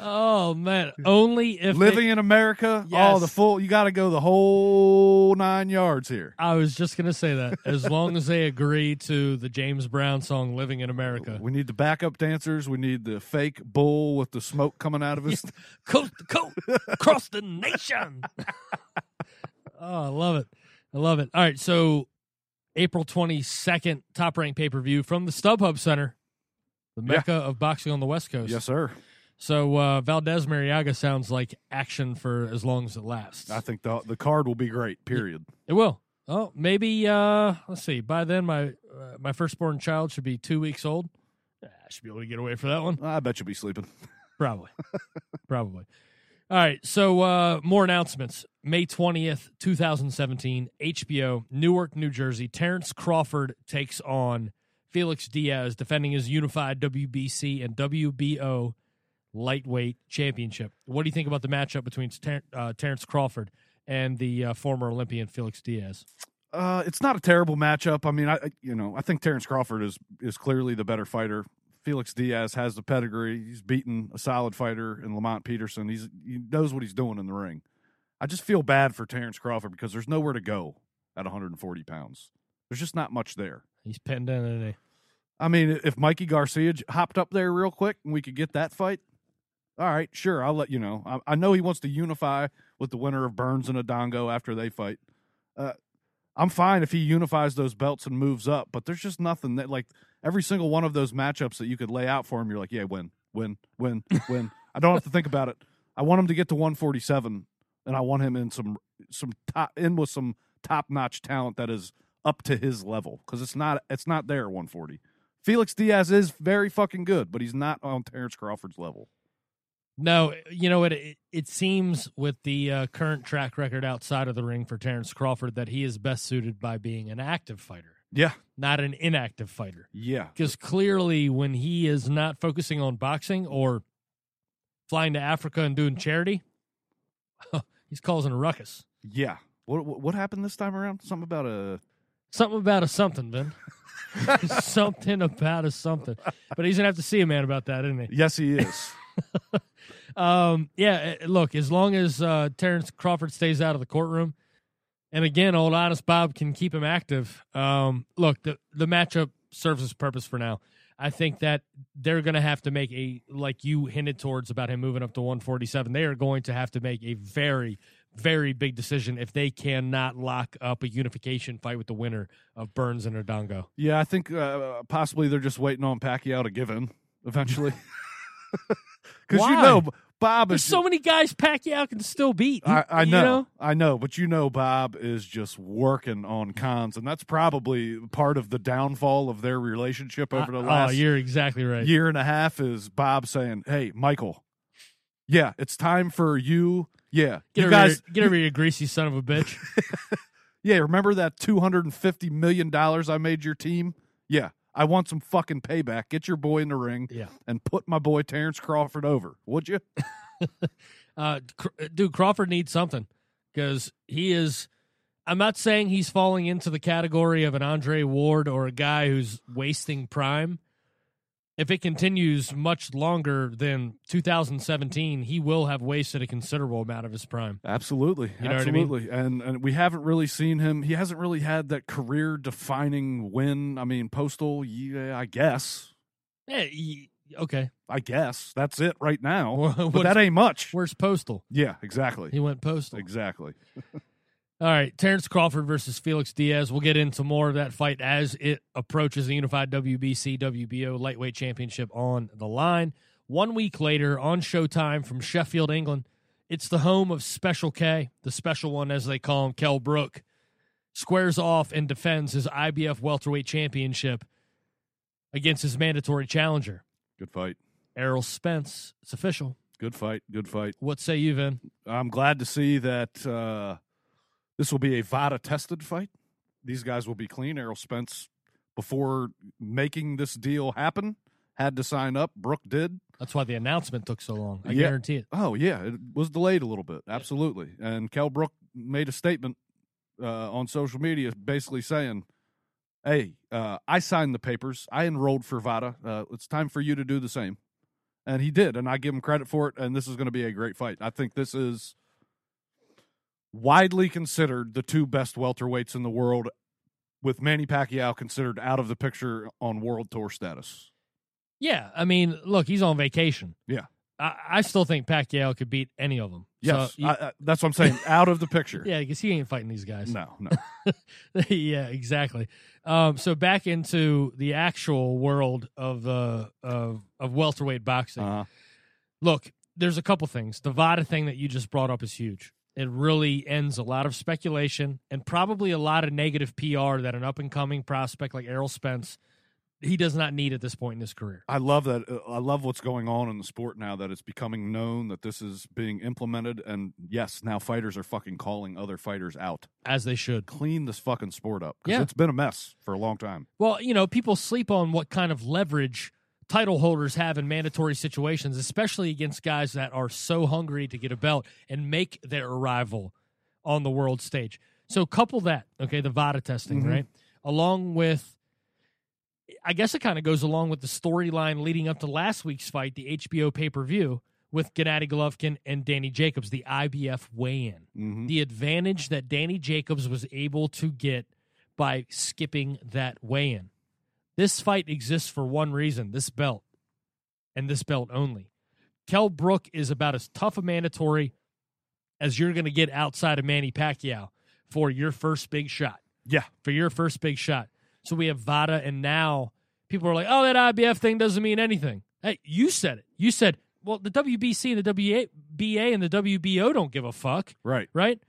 [SPEAKER 2] Oh man, only if
[SPEAKER 3] Living
[SPEAKER 2] they-
[SPEAKER 3] in America, oh,
[SPEAKER 2] Yes.
[SPEAKER 3] the full. You got to go the whole nine yards here.
[SPEAKER 2] I was just gonna say that. As long as they agree to the James Brown song "Living in America,"
[SPEAKER 3] We need the backup dancers. We need the fake bull with the smoke coming out of his.
[SPEAKER 2] coast to coast, across the nation. oh, I love it. I love it. All right, so April twenty second, top ranked pay per view from the StubHub Center, the
[SPEAKER 3] Yeah.
[SPEAKER 2] mecca of boxing on the West Coast.
[SPEAKER 3] Yes, sir.
[SPEAKER 2] So uh, Valdez Marriaga sounds like action for as long as it lasts.
[SPEAKER 3] I think the the card will be great. Period.
[SPEAKER 2] It will. Oh, maybe. Uh, let's see. By then, my uh, my firstborn child should be two weeks old. I should be able to get away for that one.
[SPEAKER 3] I bet you'll be sleeping.
[SPEAKER 2] Probably. Probably. All right. So uh, more announcements. May twentieth, two thousand seventeen. HBO, Newark, New Jersey. Terrence Crawford takes on Felix Diaz, defending his unified WBC and WBO lightweight championship. What do you think about the matchup between Ter- uh, Terrence Crawford and the uh, former Olympian Felix Diaz?
[SPEAKER 3] Uh, it's not a terrible matchup. I mean, I I- you know I think Terrence Crawford is is clearly the better fighter. Felix Diaz has the pedigree. He's beaten a solid fighter in Lamont Peterson. He's he knows what he's doing in the ring. I just feel bad for Terrence Crawford because there's nowhere to go at 140 pounds. There's just not much there.
[SPEAKER 2] He's pinned in, isn't he?
[SPEAKER 3] I mean, if Mikey Garcia hopped up there real quick and we could get that fight, all right, sure, I'll let you know. I, I know he wants to unify with the winner of Burns and Indongo after they fight. Uh, I'm fine if he unifies those belts and moves up, but there's just nothing that like every single one of those matchups that you could lay out for him, you're like, yeah, win, win, win, win. I don't have to think about it. I want him to get to 147, and I want him in some some top in with some top notch talent that is up to his level because it's not it's not there at 140. Felix Diaz is very fucking good, but he's not on Terrence Crawford's level.
[SPEAKER 2] No, you know what? It, it seems with the uh, current track record outside of the ring for Terrence Crawford that he is best suited by being an active fighter,
[SPEAKER 3] Yeah,
[SPEAKER 2] not an inactive fighter.
[SPEAKER 3] yeah,
[SPEAKER 2] Because clearly, when he is not focusing on boxing or flying to Africa and doing charity, he's causing a ruckus.
[SPEAKER 3] yeah. What what, what happened this time around? Something about a
[SPEAKER 2] Something about a something, Vin. something about a something. But he's gonna have to see a man about that, isn't he?
[SPEAKER 3] yes, he is.
[SPEAKER 2] Um, yeah. uh, Look, as long as uh, Terrence Crawford stays out of the courtroom, and again, old honest Bob can keep him active. Um, look, the the matchup serves its purpose for now. I think that they're going to have to make a like you hinted towards about him moving up to 147. They are going to have to make a very very big decision if they cannot lock up a unification fight with the winner of Burns and Indongo.
[SPEAKER 3] yeah, I think uh, possibly they're just waiting on Pacquiao to give in eventually. Because you know, Bob
[SPEAKER 2] There's
[SPEAKER 3] is
[SPEAKER 2] so many guys Pacquiao can still beat.
[SPEAKER 3] I, I
[SPEAKER 2] You
[SPEAKER 3] know, I know, but you know, Bob is just working on cons, and that's probably part of the downfall of their relationship over the
[SPEAKER 2] Uh,
[SPEAKER 3] last
[SPEAKER 2] oh, you're exactly right.
[SPEAKER 3] year and a half. Is Bob saying, "Hey, Michael, yeah, it's time for you. Yeah,
[SPEAKER 2] Get
[SPEAKER 3] you
[SPEAKER 2] over
[SPEAKER 3] guys,
[SPEAKER 2] here, get over here, greasy son of a bitch.
[SPEAKER 3] yeah, remember that two hundred and fifty million dollars I made your team? Yeah, I want some fucking payback. Get your boy in the ring
[SPEAKER 2] yeah,
[SPEAKER 3] and put my boy Terrence Crawford over, would you?
[SPEAKER 2] uh, Cr- dude, Crawford needs something because he is. I'm not saying he's falling into the category of an Andre Ward or a guy who's wasting prime. If it continues much longer than 2017, he will have wasted a considerable amount of his prime.
[SPEAKER 3] Absolutely,
[SPEAKER 2] You know what I mean?
[SPEAKER 3] absolutely, and and we haven't really seen him. He hasn't really had that career defining win. I mean, Postol, yeah, I guess,
[SPEAKER 2] Yeah, he- okay.
[SPEAKER 3] I guess that's it right now. But that ain't much.
[SPEAKER 2] Where's Postol?
[SPEAKER 3] Yeah, exactly,
[SPEAKER 2] He went Postal.
[SPEAKER 3] exactly.
[SPEAKER 2] All right, Terrence Crawford versus Felix Diaz. We'll get into more of that fight as it approaches the unified WBC WBO lightweight championship on the line. One week later, on Showtime from Sheffield, England, it's the home of Special K, the special one as they call him, Kell Brook, squares off and defends his IBF welterweight championship against his mandatory challenger,
[SPEAKER 3] Good fight,
[SPEAKER 2] Errol Spence. It's official.
[SPEAKER 3] good fight, good fight.
[SPEAKER 2] What say you, Vin?
[SPEAKER 3] I'm glad to see that uh, this will be a VADA tested fight. These guys will be clean. Errol Spence, before making this deal happen, had to sign up. Brook did.
[SPEAKER 2] That's why the announcement took so long. I
[SPEAKER 3] Yeah.
[SPEAKER 2] guarantee it.
[SPEAKER 3] Oh yeah, it was delayed a little bit, absolutely. And Kell Brook made a statement uh, on social media, basically saying, "Hey, uh, I signed the papers. I enrolled for VADA. Uh, it's time for you to do the same." And he did, and I give him credit for it. And this is going to be a great fight. I think this is widely considered the two best welterweights in the world, with Manny Pacquiao considered out of the picture on world tour status.
[SPEAKER 2] Yeah, I mean, look, he's on vacation.
[SPEAKER 3] Yeah.
[SPEAKER 2] I, I still think Pacquiao could beat any of them.
[SPEAKER 3] Yes,
[SPEAKER 2] So you-
[SPEAKER 3] I, I, that's what I'm saying. out of the picture.
[SPEAKER 2] yeah, because he ain't fighting these guys.
[SPEAKER 3] No, no.
[SPEAKER 2] yeah, exactly. Um, so back into the actual world of uh, of of welterweight boxing.
[SPEAKER 3] Uh,
[SPEAKER 2] Look, there's a couple things. The VADA thing that you just brought up is huge. It really ends a lot of speculation and probably a lot of negative PR that an up and coming prospect like Errol Spence he does not need at this point in his career.
[SPEAKER 3] I love that. uh, I love what's going on in the sport now that it's becoming known that this is being implemented. And yes, now fighters are fucking calling other fighters out.
[SPEAKER 2] As they should.
[SPEAKER 3] Clean this fucking sport up because
[SPEAKER 2] Yeah.
[SPEAKER 3] it's been a mess for a long time.
[SPEAKER 2] Well, you know, people sleep on what kind of leverage title holders have in mandatory situations, especially against guys that are so hungry to get a belt and make their arrival on the world stage. So couple that, okay, the VADA testing,
[SPEAKER 3] Mhm.
[SPEAKER 2] right? Along with I guess it kind of goes along with the storyline leading up to last week's fight, the HBO pay-per-view with Gennady Golovkin and Danny Jacobs, the IBF weigh-in.
[SPEAKER 3] Mm-hmm.
[SPEAKER 2] The advantage that Danny Jacobs was able to get by skipping that weigh-in. This fight exists for one reason, this belt. And this belt only. Kell Brook is about as tough a mandatory as you're going to get outside of Manny Pacquiao for your first big shot.
[SPEAKER 3] Yeah.
[SPEAKER 2] For your first big shot. So we have VADA, and now people are like, oh, that IBF thing doesn't mean anything. Hey, you said it. You said, well, the WBC and the WBA and the WBO don't give a fuck,
[SPEAKER 3] Right.
[SPEAKER 2] right?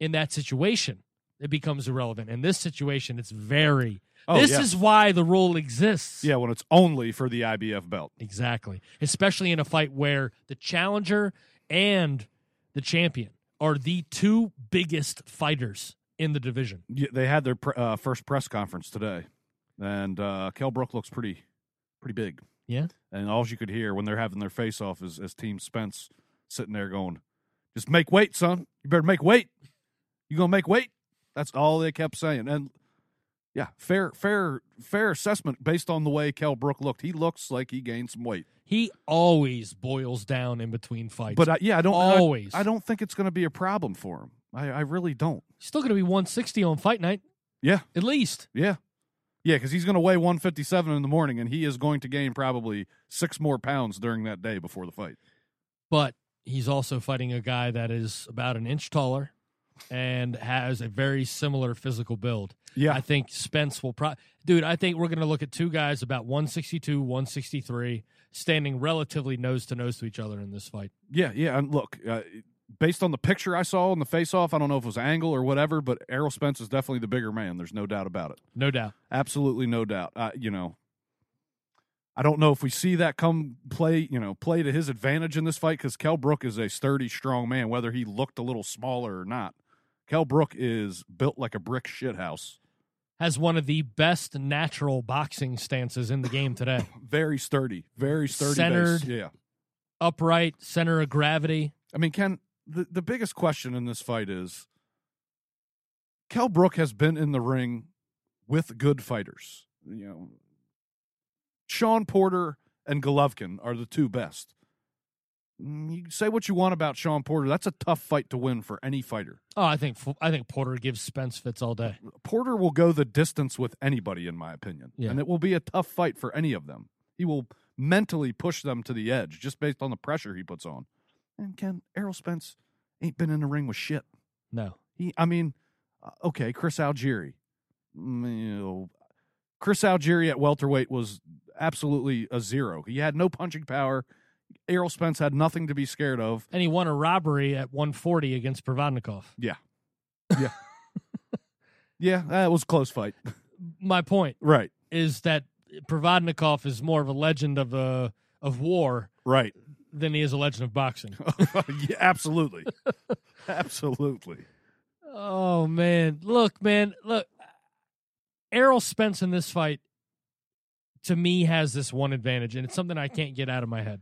[SPEAKER 2] In that situation, it becomes irrelevant. In this situation, it's very.
[SPEAKER 3] Oh,
[SPEAKER 2] this
[SPEAKER 3] yeah.
[SPEAKER 2] is why the rule exists.
[SPEAKER 3] Yeah, when it's only for the IBF belt.
[SPEAKER 2] Exactly. Especially in a fight where the challenger and the champion are the two biggest fighters in the division.
[SPEAKER 3] Yeah, they had their pr- uh, first press conference today, and uh, Kell Brook looks pretty, pretty big.
[SPEAKER 2] Yeah.
[SPEAKER 3] And all you could hear when they're having their face off is, is Team Spence sitting there going, "Just make weight, son. You better make weight. You gonna make weight." That's all they kept saying. And yeah, fair, fair, fair assessment based on the way Kell Brook looked. He looks like he gained some weight.
[SPEAKER 2] He always boils down in between fights.
[SPEAKER 3] But I, yeah, I don't I-
[SPEAKER 2] Always.
[SPEAKER 3] I, don't think it's going to be a problem for him. I, I really don't.
[SPEAKER 2] He's still going to be 160 on fight night,
[SPEAKER 3] Yeah,
[SPEAKER 2] at least.
[SPEAKER 3] yeah, yeah. Because he's going to weigh 157 in the morning, and he is going to gain probably six more pounds during that day before the fight.
[SPEAKER 2] But he's also fighting a guy that is about an inch taller and has a very similar physical build.
[SPEAKER 3] Yeah,
[SPEAKER 2] I think Spence will probably, dude. I think we're going to look at two guys about 162, 163, standing relatively nose to nose to each other in this fight.
[SPEAKER 3] yeah, yeah. And look, uh, based on the picture I saw in the face-off, I don't know if it was angle or whatever, but Errol Spence is definitely the bigger man. There's no doubt about it.
[SPEAKER 2] No doubt.
[SPEAKER 3] Absolutely no doubt. Uh, you know, I don't know if we see that come play, you know, play to his advantage in this fight because Kell Brook is a sturdy, strong man, whether he looked a little smaller or not. Kell Brook is built like a brick shithouse.
[SPEAKER 2] Has one of the best natural boxing stances in the game today.
[SPEAKER 3] Very sturdy, very sturdy.
[SPEAKER 2] Centered.
[SPEAKER 3] base. Yeah.
[SPEAKER 2] Upright, center of gravity.
[SPEAKER 3] I mean, Ken, the, the biggest question in this fight is Kell Brook has been in the ring with good fighters. You know, Sean Porter and Golovkin are the two best. Mm, You say what you want about Sean Porter. That's a tough fight to win for any fighter.
[SPEAKER 2] Oh, I think I think Porter gives Spence fits all day.
[SPEAKER 3] Porter will go the distance with anybody, in my opinion.
[SPEAKER 2] Yeah.
[SPEAKER 3] And it will be a tough fight for any of them. He will mentally push them to the edge just based on the pressure he puts on. And Ken, Errol Spence ain't been in the ring with shit.
[SPEAKER 2] No,
[SPEAKER 3] He, I mean, uh, okay, Chris Algieri. Mm, you know, Chris Algieri at welterweight was absolutely a zero. He had no punching power. Errol Spence had nothing to be scared of.
[SPEAKER 2] and he won a robbery at 140 against Provodnikov.
[SPEAKER 3] Yeah, yeah, yeah. That was a close fight.
[SPEAKER 2] My point
[SPEAKER 3] Right,
[SPEAKER 2] is that Provodnikov is more of a legend of uh, of war
[SPEAKER 3] right.
[SPEAKER 2] than he is a legend of boxing.
[SPEAKER 3] yeah, absolutely, absolutely.
[SPEAKER 2] Oh man, look, man, look. Errol Spence in this fight, to me, has this one advantage, and it's something I can't get out of my head.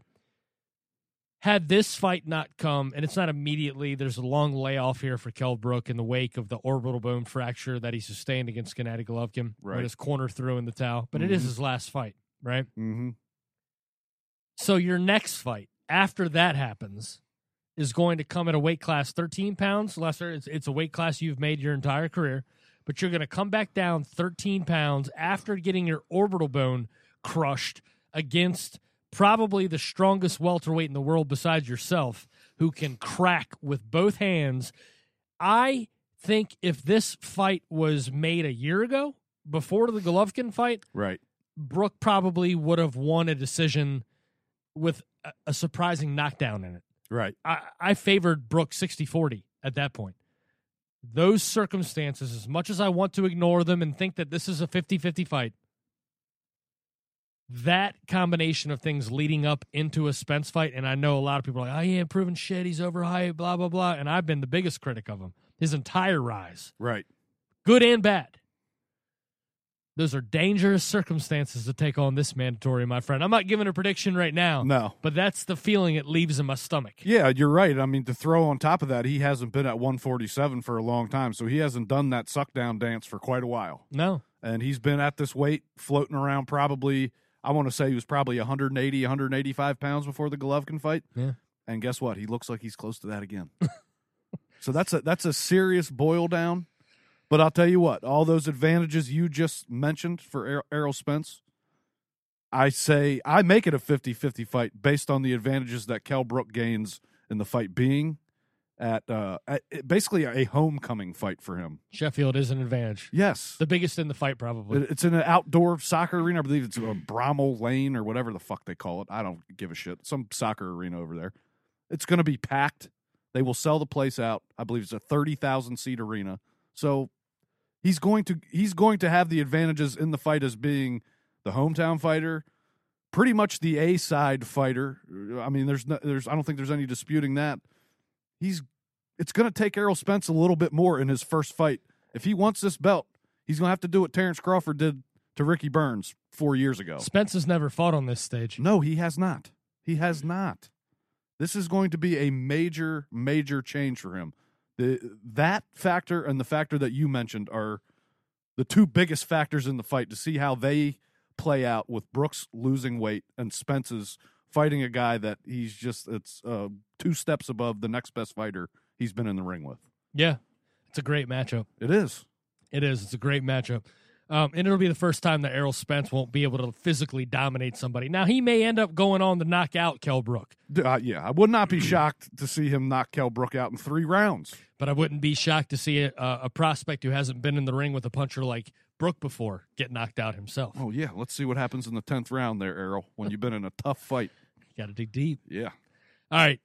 [SPEAKER 2] Had this fight not come, and it's not immediately, there's a long layoff here for Kell Brook in the wake of the orbital bone fracture that he sustained against Gennady Golovkin
[SPEAKER 3] Right.
[SPEAKER 2] his corner threw in the towel. But it is
[SPEAKER 3] Mhm.
[SPEAKER 2] his last fight, right?
[SPEAKER 3] Mm-hmm.
[SPEAKER 2] So your next fight after that happens is going to come at a weight class 13 pounds lesser. It's, it's a weight class you've made your entire career, but you're going to come back down 13 pounds after getting your orbital bone crushed against probably the strongest welterweight in the world besides yourself, who can crack with both hands. I think if this fight was made a year ago, before the Golovkin fight,
[SPEAKER 3] Right.
[SPEAKER 2] Brook probably would have won a decision with a, a surprising knockdown in it.
[SPEAKER 3] Right.
[SPEAKER 2] I, I favored Brook 60 40 at that point. Those circumstances, as much as I want to ignore them and think that this is a 50 50 fight, that combination of things leading up into a Spence fight, and I know a lot of people are like, oh, he ain't proven shit, he's overhyped, blah, blah, blah. And I've been the biggest critic of him his entire rise,
[SPEAKER 3] Right.
[SPEAKER 2] good and bad. Those are dangerous circumstances to take on this mandatory, my friend. I'm not giving a prediction right now,
[SPEAKER 3] No.
[SPEAKER 2] but that's the feeling it leaves in my stomach.
[SPEAKER 3] Yeah, you're right. I mean, to throw on top of that, he hasn't been at 147 for a long time, so he hasn't done that suck down dance for quite a while.
[SPEAKER 2] No,
[SPEAKER 3] And he's been at this weight, floating around probably, I want to say he was probably 180, 185 pounds before the Golovkin fight.
[SPEAKER 2] Yeah.
[SPEAKER 3] And guess what? He looks like he's close to that again. so that's a that's a serious boil down. But I'll tell you what, all those advantages you just mentioned for Er- Errol Spence, I say I make it a 50-50 fight based on the advantages that Kell Brook gains in the fight being at, uh, at basically a homecoming fight for him.
[SPEAKER 2] Sheffield is an advantage.
[SPEAKER 3] Yes.
[SPEAKER 2] The biggest in the fight, probably.
[SPEAKER 3] It- It's in an outdoor soccer arena. I believe it's a Bramall Lane or whatever the fuck they call it. I don't give a shit. Some soccer arena over there. It's going to be packed. They will sell the place out. I believe it's a thirty thousand seat arena. So he's going to he's going to have the advantages in the fight as being the hometown fighter, pretty much the A side fighter. I mean, there's no, there's I don't think there's any disputing that. He's it's going to take Errol Spence a little bit more in his first fight if he wants this belt. He's going to have to do what Terrence Crawford did to Ricky Burns four years ago.
[SPEAKER 2] Spence has never fought on this stage.
[SPEAKER 3] No, he has not. He has not. This is going to be a major, major change for him. The that factor and the factor that you mentioned are the two biggest factors in the fight to see how they play out with Brook's losing weight and Spence's fighting a guy that he's just it's uh, two steps above the next best fighter he's been in the ring with.
[SPEAKER 2] Yeah, it's a great matchup.
[SPEAKER 3] It is.
[SPEAKER 2] It is. It's a great matchup. Um, and it'll be the first time that Errol Spence won't be able to physically dominate somebody. Now, he may end up going on to knock out Kell Brook,
[SPEAKER 3] Uh, yeah, I would not be shocked to see him knock Kell Brook out in three rounds.
[SPEAKER 2] but I wouldn't be shocked to see a, a prospect who hasn't been in the ring with a puncher like Brook before get knocked out himself.
[SPEAKER 3] Oh yeah, let's see what happens in the tenth round there, Errol. When you've been in a tough fight.
[SPEAKER 2] Got to dig deep.
[SPEAKER 3] Yeah.
[SPEAKER 2] All right.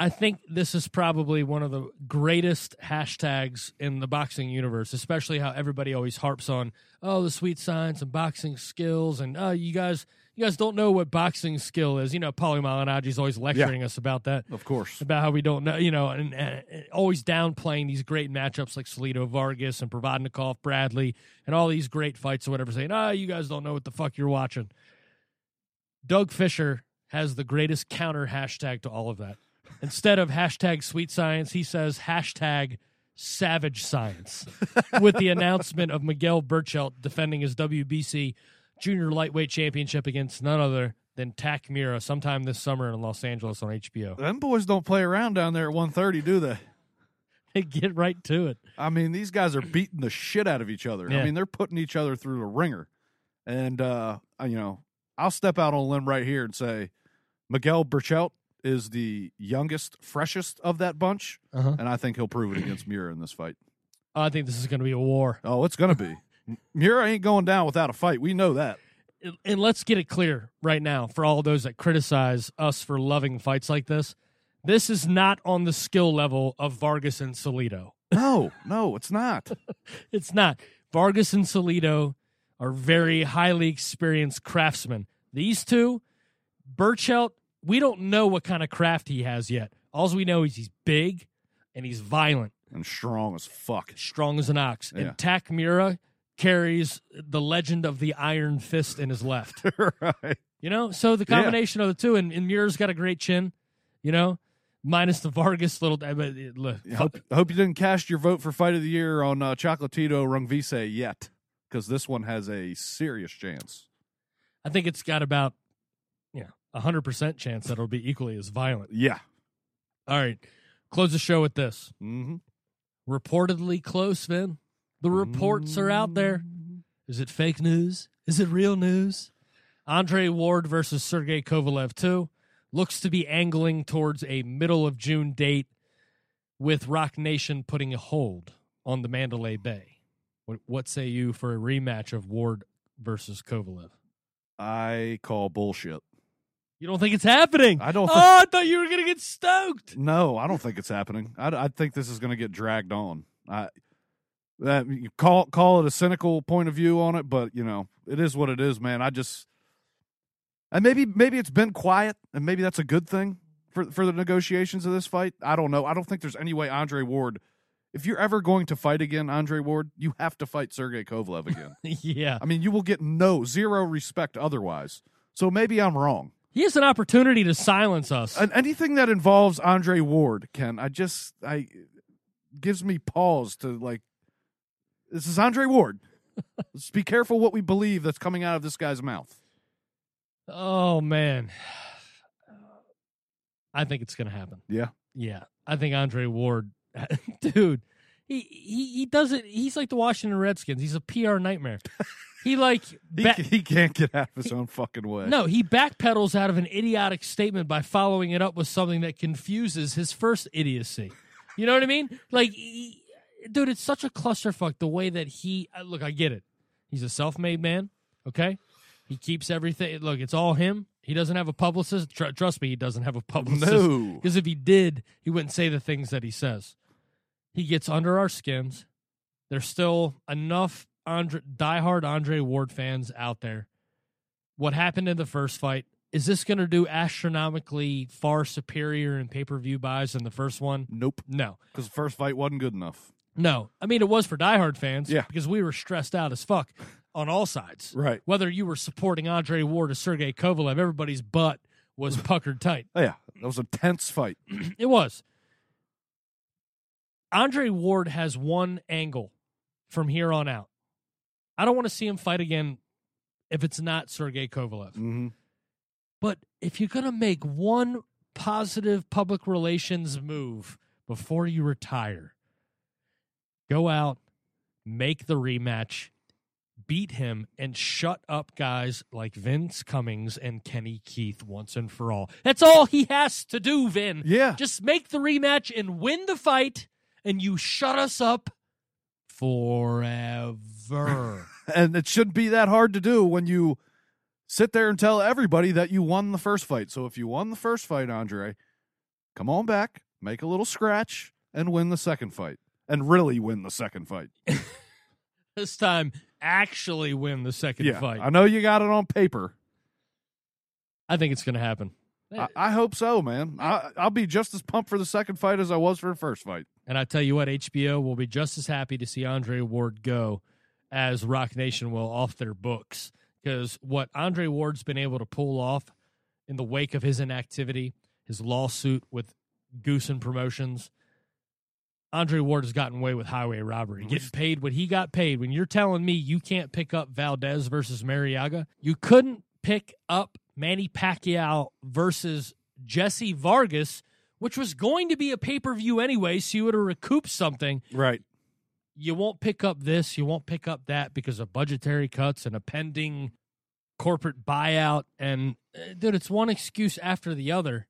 [SPEAKER 2] I think this is probably one of the greatest hashtags in the boxing universe, especially how everybody always harps on, oh, the sweet science and boxing skills, and oh, you guys, you guys don't know what boxing skill is. You know, Paulie Malignaggi's always lecturing us about that,
[SPEAKER 3] Of course.
[SPEAKER 2] about how we don't know, you know, and, and always downplaying these great matchups like Salido Vargas and Provodnikov, Bradley, and all these great fights or whatever, saying, oh, you guys don't know what the fuck you're watching. Doug Fischer has the greatest counter hashtag to all of that. Instead of hashtag sweet science, he says hashtag savage science with the announcement of Miguel Berchelt defending his WBC junior lightweight championship against none other than Tak Mira sometime this summer in Los Angeles on HBO.
[SPEAKER 3] Them boys don't play around down there at one thirty, do they?
[SPEAKER 2] They get right to it.
[SPEAKER 3] I mean, these guys are beating the shit out of each other.
[SPEAKER 2] Yeah.
[SPEAKER 3] I mean, they're putting each other through the ringer. And uh, you know, I'll step out on a limb right here and say Miguel Berchelt is the youngest, freshest of that bunch,
[SPEAKER 2] Uh-huh.
[SPEAKER 3] and I think he'll prove it against Muir in this fight.
[SPEAKER 2] I think this is going to be a war.
[SPEAKER 3] Oh, it's gonna be. Muir ain't going down without a fight. We know that.
[SPEAKER 2] and let's get it clear right now for all those that criticize us for loving fights like this. This is not on the skill level of Vargas and Salido.
[SPEAKER 3] No, no, it's not.
[SPEAKER 2] It's not. Vargas and Salido are very highly experienced craftsmen. These two, Berchelt, we don't know what kind of craft he has yet. All we know is he's big and he's violent
[SPEAKER 3] and strong as fuck.
[SPEAKER 2] Strong as an ox.
[SPEAKER 3] Yeah.
[SPEAKER 2] And Takmira carries the legend of the iron fist in his left.
[SPEAKER 3] right.
[SPEAKER 2] You know, so the combination yeah. of the two, and, and Miura's got a great chin, you know, minus the Vargas little. Uh, uh,
[SPEAKER 3] I, hope, I hope you didn't cast your vote for Fight of the Year on uh, Chocolatito Rungvisai yet, because this one has a serious chance.
[SPEAKER 2] I think it's got about, yeah. 100% chance that it'll be equally as violent.
[SPEAKER 3] Yeah.
[SPEAKER 2] All right. Close the show with this.
[SPEAKER 3] Mm-hmm.
[SPEAKER 2] Reportedly close, Vin. The reports mm-hmm. are out there.
[SPEAKER 3] Mm-hmm.
[SPEAKER 2] Is it fake news? Is it real news? Andre Ward versus Sergey Kovalev two looks to be angling towards a middle of June date with Roc Nation putting a hold on the Mandalay Bay. What, what say you for a rematch of Ward versus Kovalev?
[SPEAKER 3] I call bullshit.
[SPEAKER 2] You don't think it's happening?
[SPEAKER 3] I don't
[SPEAKER 2] Oh, I thought you were going to get stoked.
[SPEAKER 3] No, I don't think it's happening. I, I think this is going to get dragged on. I that you call call it a cynical point of view on it, but you know it is what it is, man. I just and maybe maybe it's been quiet, and maybe that's a good thing for for the negotiations of this fight. I don't know. I don't think there's any way Andre Ward, if you're ever going to fight again, Andre Ward, you have to fight Sergey Kovalev again.
[SPEAKER 2] yeah.
[SPEAKER 3] I mean, you will get no zero respect otherwise. So maybe I'm wrong.
[SPEAKER 2] He has an opportunity to silence us.
[SPEAKER 3] And anything that involves Andre Ward, Ken, I just I gives me pause to like. This is Andre Ward. Let's be careful what we believe that's coming out of this guy's mouth.
[SPEAKER 2] oh man. I think it's going to happen.
[SPEAKER 3] Yeah.
[SPEAKER 2] Yeah. I think Andre Ward dude, he he he doesn't he's like the Washington Redskins. He's a PR nightmare. He like
[SPEAKER 3] He,
[SPEAKER 2] ba-
[SPEAKER 3] he can't get out of his own fucking way.
[SPEAKER 2] No, he backpedals out of an idiotic statement by following it up with something that confuses his first idiocy. You know what I mean? Like, he, dude, it's such a clusterfuck the way that he. uh, Look, I get it. He's a self-made man. Okay, he keeps everything. Look, it's all him. He doesn't have a publicist. Tr- trust me, he doesn't have a publicist.
[SPEAKER 3] No.
[SPEAKER 2] because if he did, he wouldn't say the things that he says. He gets under our skins. There's still enough Andre, diehard Andre Ward fans out there. What happened in the first fight? Is this going to do astronomically far superior in pay per view buys than the first one?
[SPEAKER 3] Nope.
[SPEAKER 2] No.
[SPEAKER 3] Because the first fight wasn't good enough.
[SPEAKER 2] No. I mean, it was for diehard fans
[SPEAKER 3] Yeah.
[SPEAKER 2] because we were stressed out as fuck on all sides.
[SPEAKER 3] Right.
[SPEAKER 2] Whether you were supporting Andre Ward or Sergey Kovalev, everybody's butt was puckered tight.
[SPEAKER 3] Oh, yeah. That was a tense fight.
[SPEAKER 2] It was. Andre Ward has one angle from here on out. I don't want to see him fight again if it's not Sergey Kovalev.
[SPEAKER 3] hmm
[SPEAKER 2] But if you're going to make one positive public relations move before you retire, go out, make the rematch, beat him, and shut up guys like Vince Cummings and Kenny Keith once and for all. That's all he has to do, Vin.
[SPEAKER 3] Yeah.
[SPEAKER 2] Just make the rematch and win the fight, and you shut us up forever.
[SPEAKER 3] and it shouldn't be that hard to do when you sit there and tell everybody that you won the first fight. So if you won the first fight, Andre, come on back, make a little scratch, and win the second fight. And really win the second fight.
[SPEAKER 2] this time, actually win the second
[SPEAKER 3] yeah.
[SPEAKER 2] fight.
[SPEAKER 3] I know you got it on paper.
[SPEAKER 2] I think it's going to happen.
[SPEAKER 3] I, I hope so, man. I, I'll be just as pumped for the second fight as I was for the first fight.
[SPEAKER 2] And I tell you what, HBO will be just as happy to see Andre Ward go as Roc Nation will off their books. Because what Andre Ward's been able to pull off in the wake of his inactivity, his lawsuit with Goossen Promotions, Andre Ward has gotten away with highway robbery, mm-hmm. getting paid what he got paid. When you're telling me you can't pick up Valdez versus Marriaga, you couldn't pick up Manny Pacquiao versus Jesse Vargas, which was going to be a pay per view anyway, so you would have recouped something.
[SPEAKER 3] Right.
[SPEAKER 2] You won't pick up this, you won't pick up that because of budgetary cuts and a pending corporate buyout. And uh, dude, it's one excuse after the other,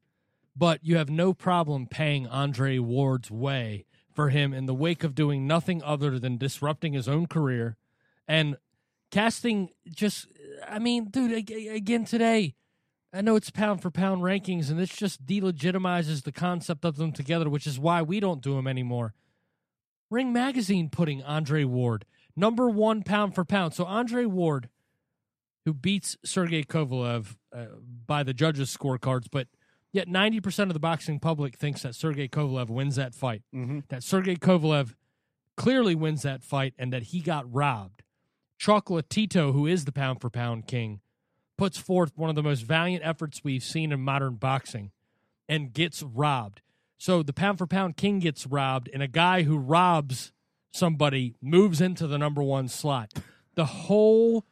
[SPEAKER 2] but you have no problem paying Andre Ward's way for him in the wake of doing nothing other than disrupting his own career and casting just I mean, dude, again today, I know it's pound for pound rankings, and this just delegitimizes the concept of them together, which is why we don't do them anymore. Ring Magazine putting Andre Ward number one pound for pound. So Andre Ward, who beats Sergey Kovalev uh, by the judges' scorecards, but yet ninety percent of the boxing public thinks that Sergey Kovalev wins that fight.
[SPEAKER 3] Mm-hmm.
[SPEAKER 2] That Sergey Kovalev clearly wins that fight, and that he got robbed. Chocolatito, who is the pound for pound king, puts forth one of the most valiant efforts we've seen in modern boxing and gets robbed. So the pound for pound king gets robbed, and a guy who robs somebody moves into the number one slot. The whole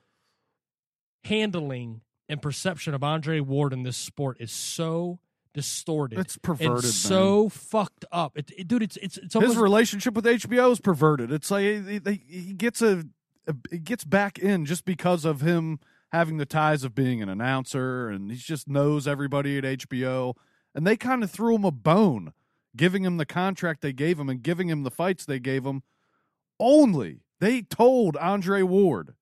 [SPEAKER 2] handling and perception of Andre Ward in this sport is so distorted.
[SPEAKER 3] It's perverted,
[SPEAKER 2] and
[SPEAKER 3] man.
[SPEAKER 2] so fucked up. It, it- dude, it's it's it's almost
[SPEAKER 3] His relationship with HBO is perverted. It's like he, gets a, a he gets back in just because of him having the ties of being an announcer, and he just knows everybody at HBO. And they kind of threw him a bone, giving him the contract they gave him and giving him the fights they gave him. Only they told Andre Ward,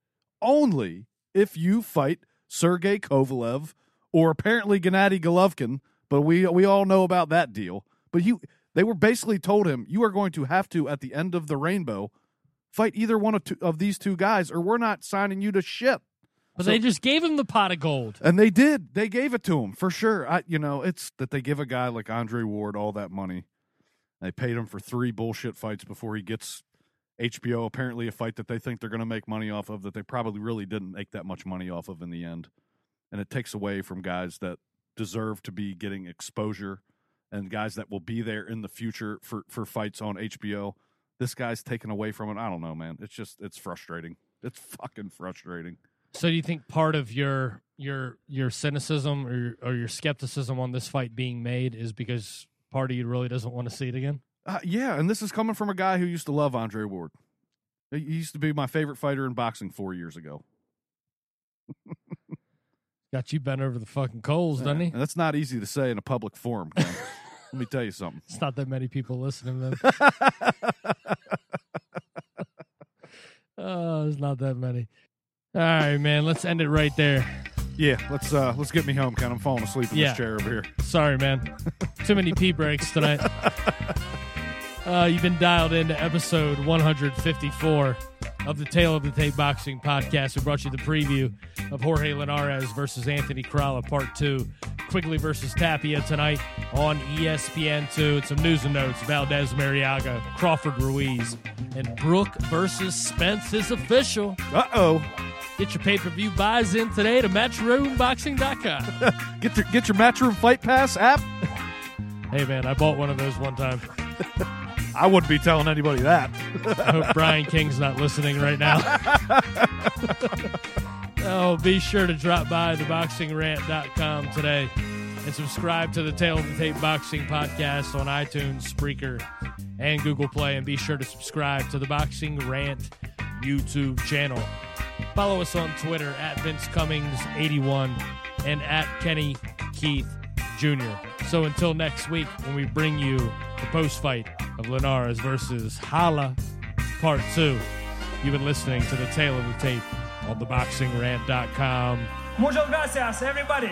[SPEAKER 3] only if you fight Sergey Kovalev or apparently Gennady Golovkin, but we we all know about that deal. But you they were basically told him you are going to have to at the end of the rainbow fight either one of two, of these two guys or we're not signing you to shit.
[SPEAKER 2] But
[SPEAKER 3] so-
[SPEAKER 2] they just gave him the pot of gold.
[SPEAKER 3] And they did. They gave it to him for sure. I you know, it's that they give a guy like Andre Ward all that money They paid him for three bullshit fights before he gets HBO. Apparently, a fight that they think they're going to make money off of that they probably really didn't make that much money off of in the end. And it takes away from guys that deserve to be getting exposure and guys that will be there in the future for, for fights on HBO. This guy's taken away from it. I don't know, man. It's just, it's frustrating. It's fucking frustrating.
[SPEAKER 2] So do you think part of your your your cynicism or or your skepticism on this fight being made is because part of you really doesn't want to see it again?
[SPEAKER 3] Uh, yeah, and this is coming from a guy who used to love Andre Ward. He used to be my favorite fighter in boxing four years ago.
[SPEAKER 2] Got you bent over the fucking coals, doesn't he?
[SPEAKER 3] That's not easy to say in a public forum. Let me tell you something.
[SPEAKER 2] It's not that many people listening. Then. oh, there's not that many. All right, man. Let's end it right there.
[SPEAKER 3] Yeah, let's uh let's get me home, Ken. I'm falling asleep in
[SPEAKER 2] Yeah.
[SPEAKER 3] this chair over here.
[SPEAKER 2] Sorry, man. Too many pee breaks tonight. Uh, you've been dialed into episode 154 of the Tale of the Tape Boxing podcast. We brought you the preview of Jorge Linares versus Anthony Crolla, part two. Quigley versus Tapia tonight on E ESPN2. And some news and notes Valdez Marriaga, Crawford Ruiz, and Brooke versus Spence is official.
[SPEAKER 3] Uh oh.
[SPEAKER 2] Get your pay per view buys in today to matchroomboxing.com.
[SPEAKER 3] Get your get your Matchroom Fight Pass app.
[SPEAKER 2] hey, man, I bought one of those one time.
[SPEAKER 3] I wouldn't be telling anybody that.
[SPEAKER 2] I hope Brian King's not listening right now. oh, be sure to drop by theboxingrant.com today and subscribe to the Tale of the Tape Boxing podcast on iTunes, Spreaker, and Google Play. And be sure to subscribe to the Boxing Rant YouTube channel. Follow us on Twitter at Vince Cummings81 and at Kenny Keith Jr. So until next week, when we bring you the post fight of Linares versus Crolla Part 2, you've been listening to the Tale of the Tape on theboxingrant.com.
[SPEAKER 4] Muchas gracias, everybody.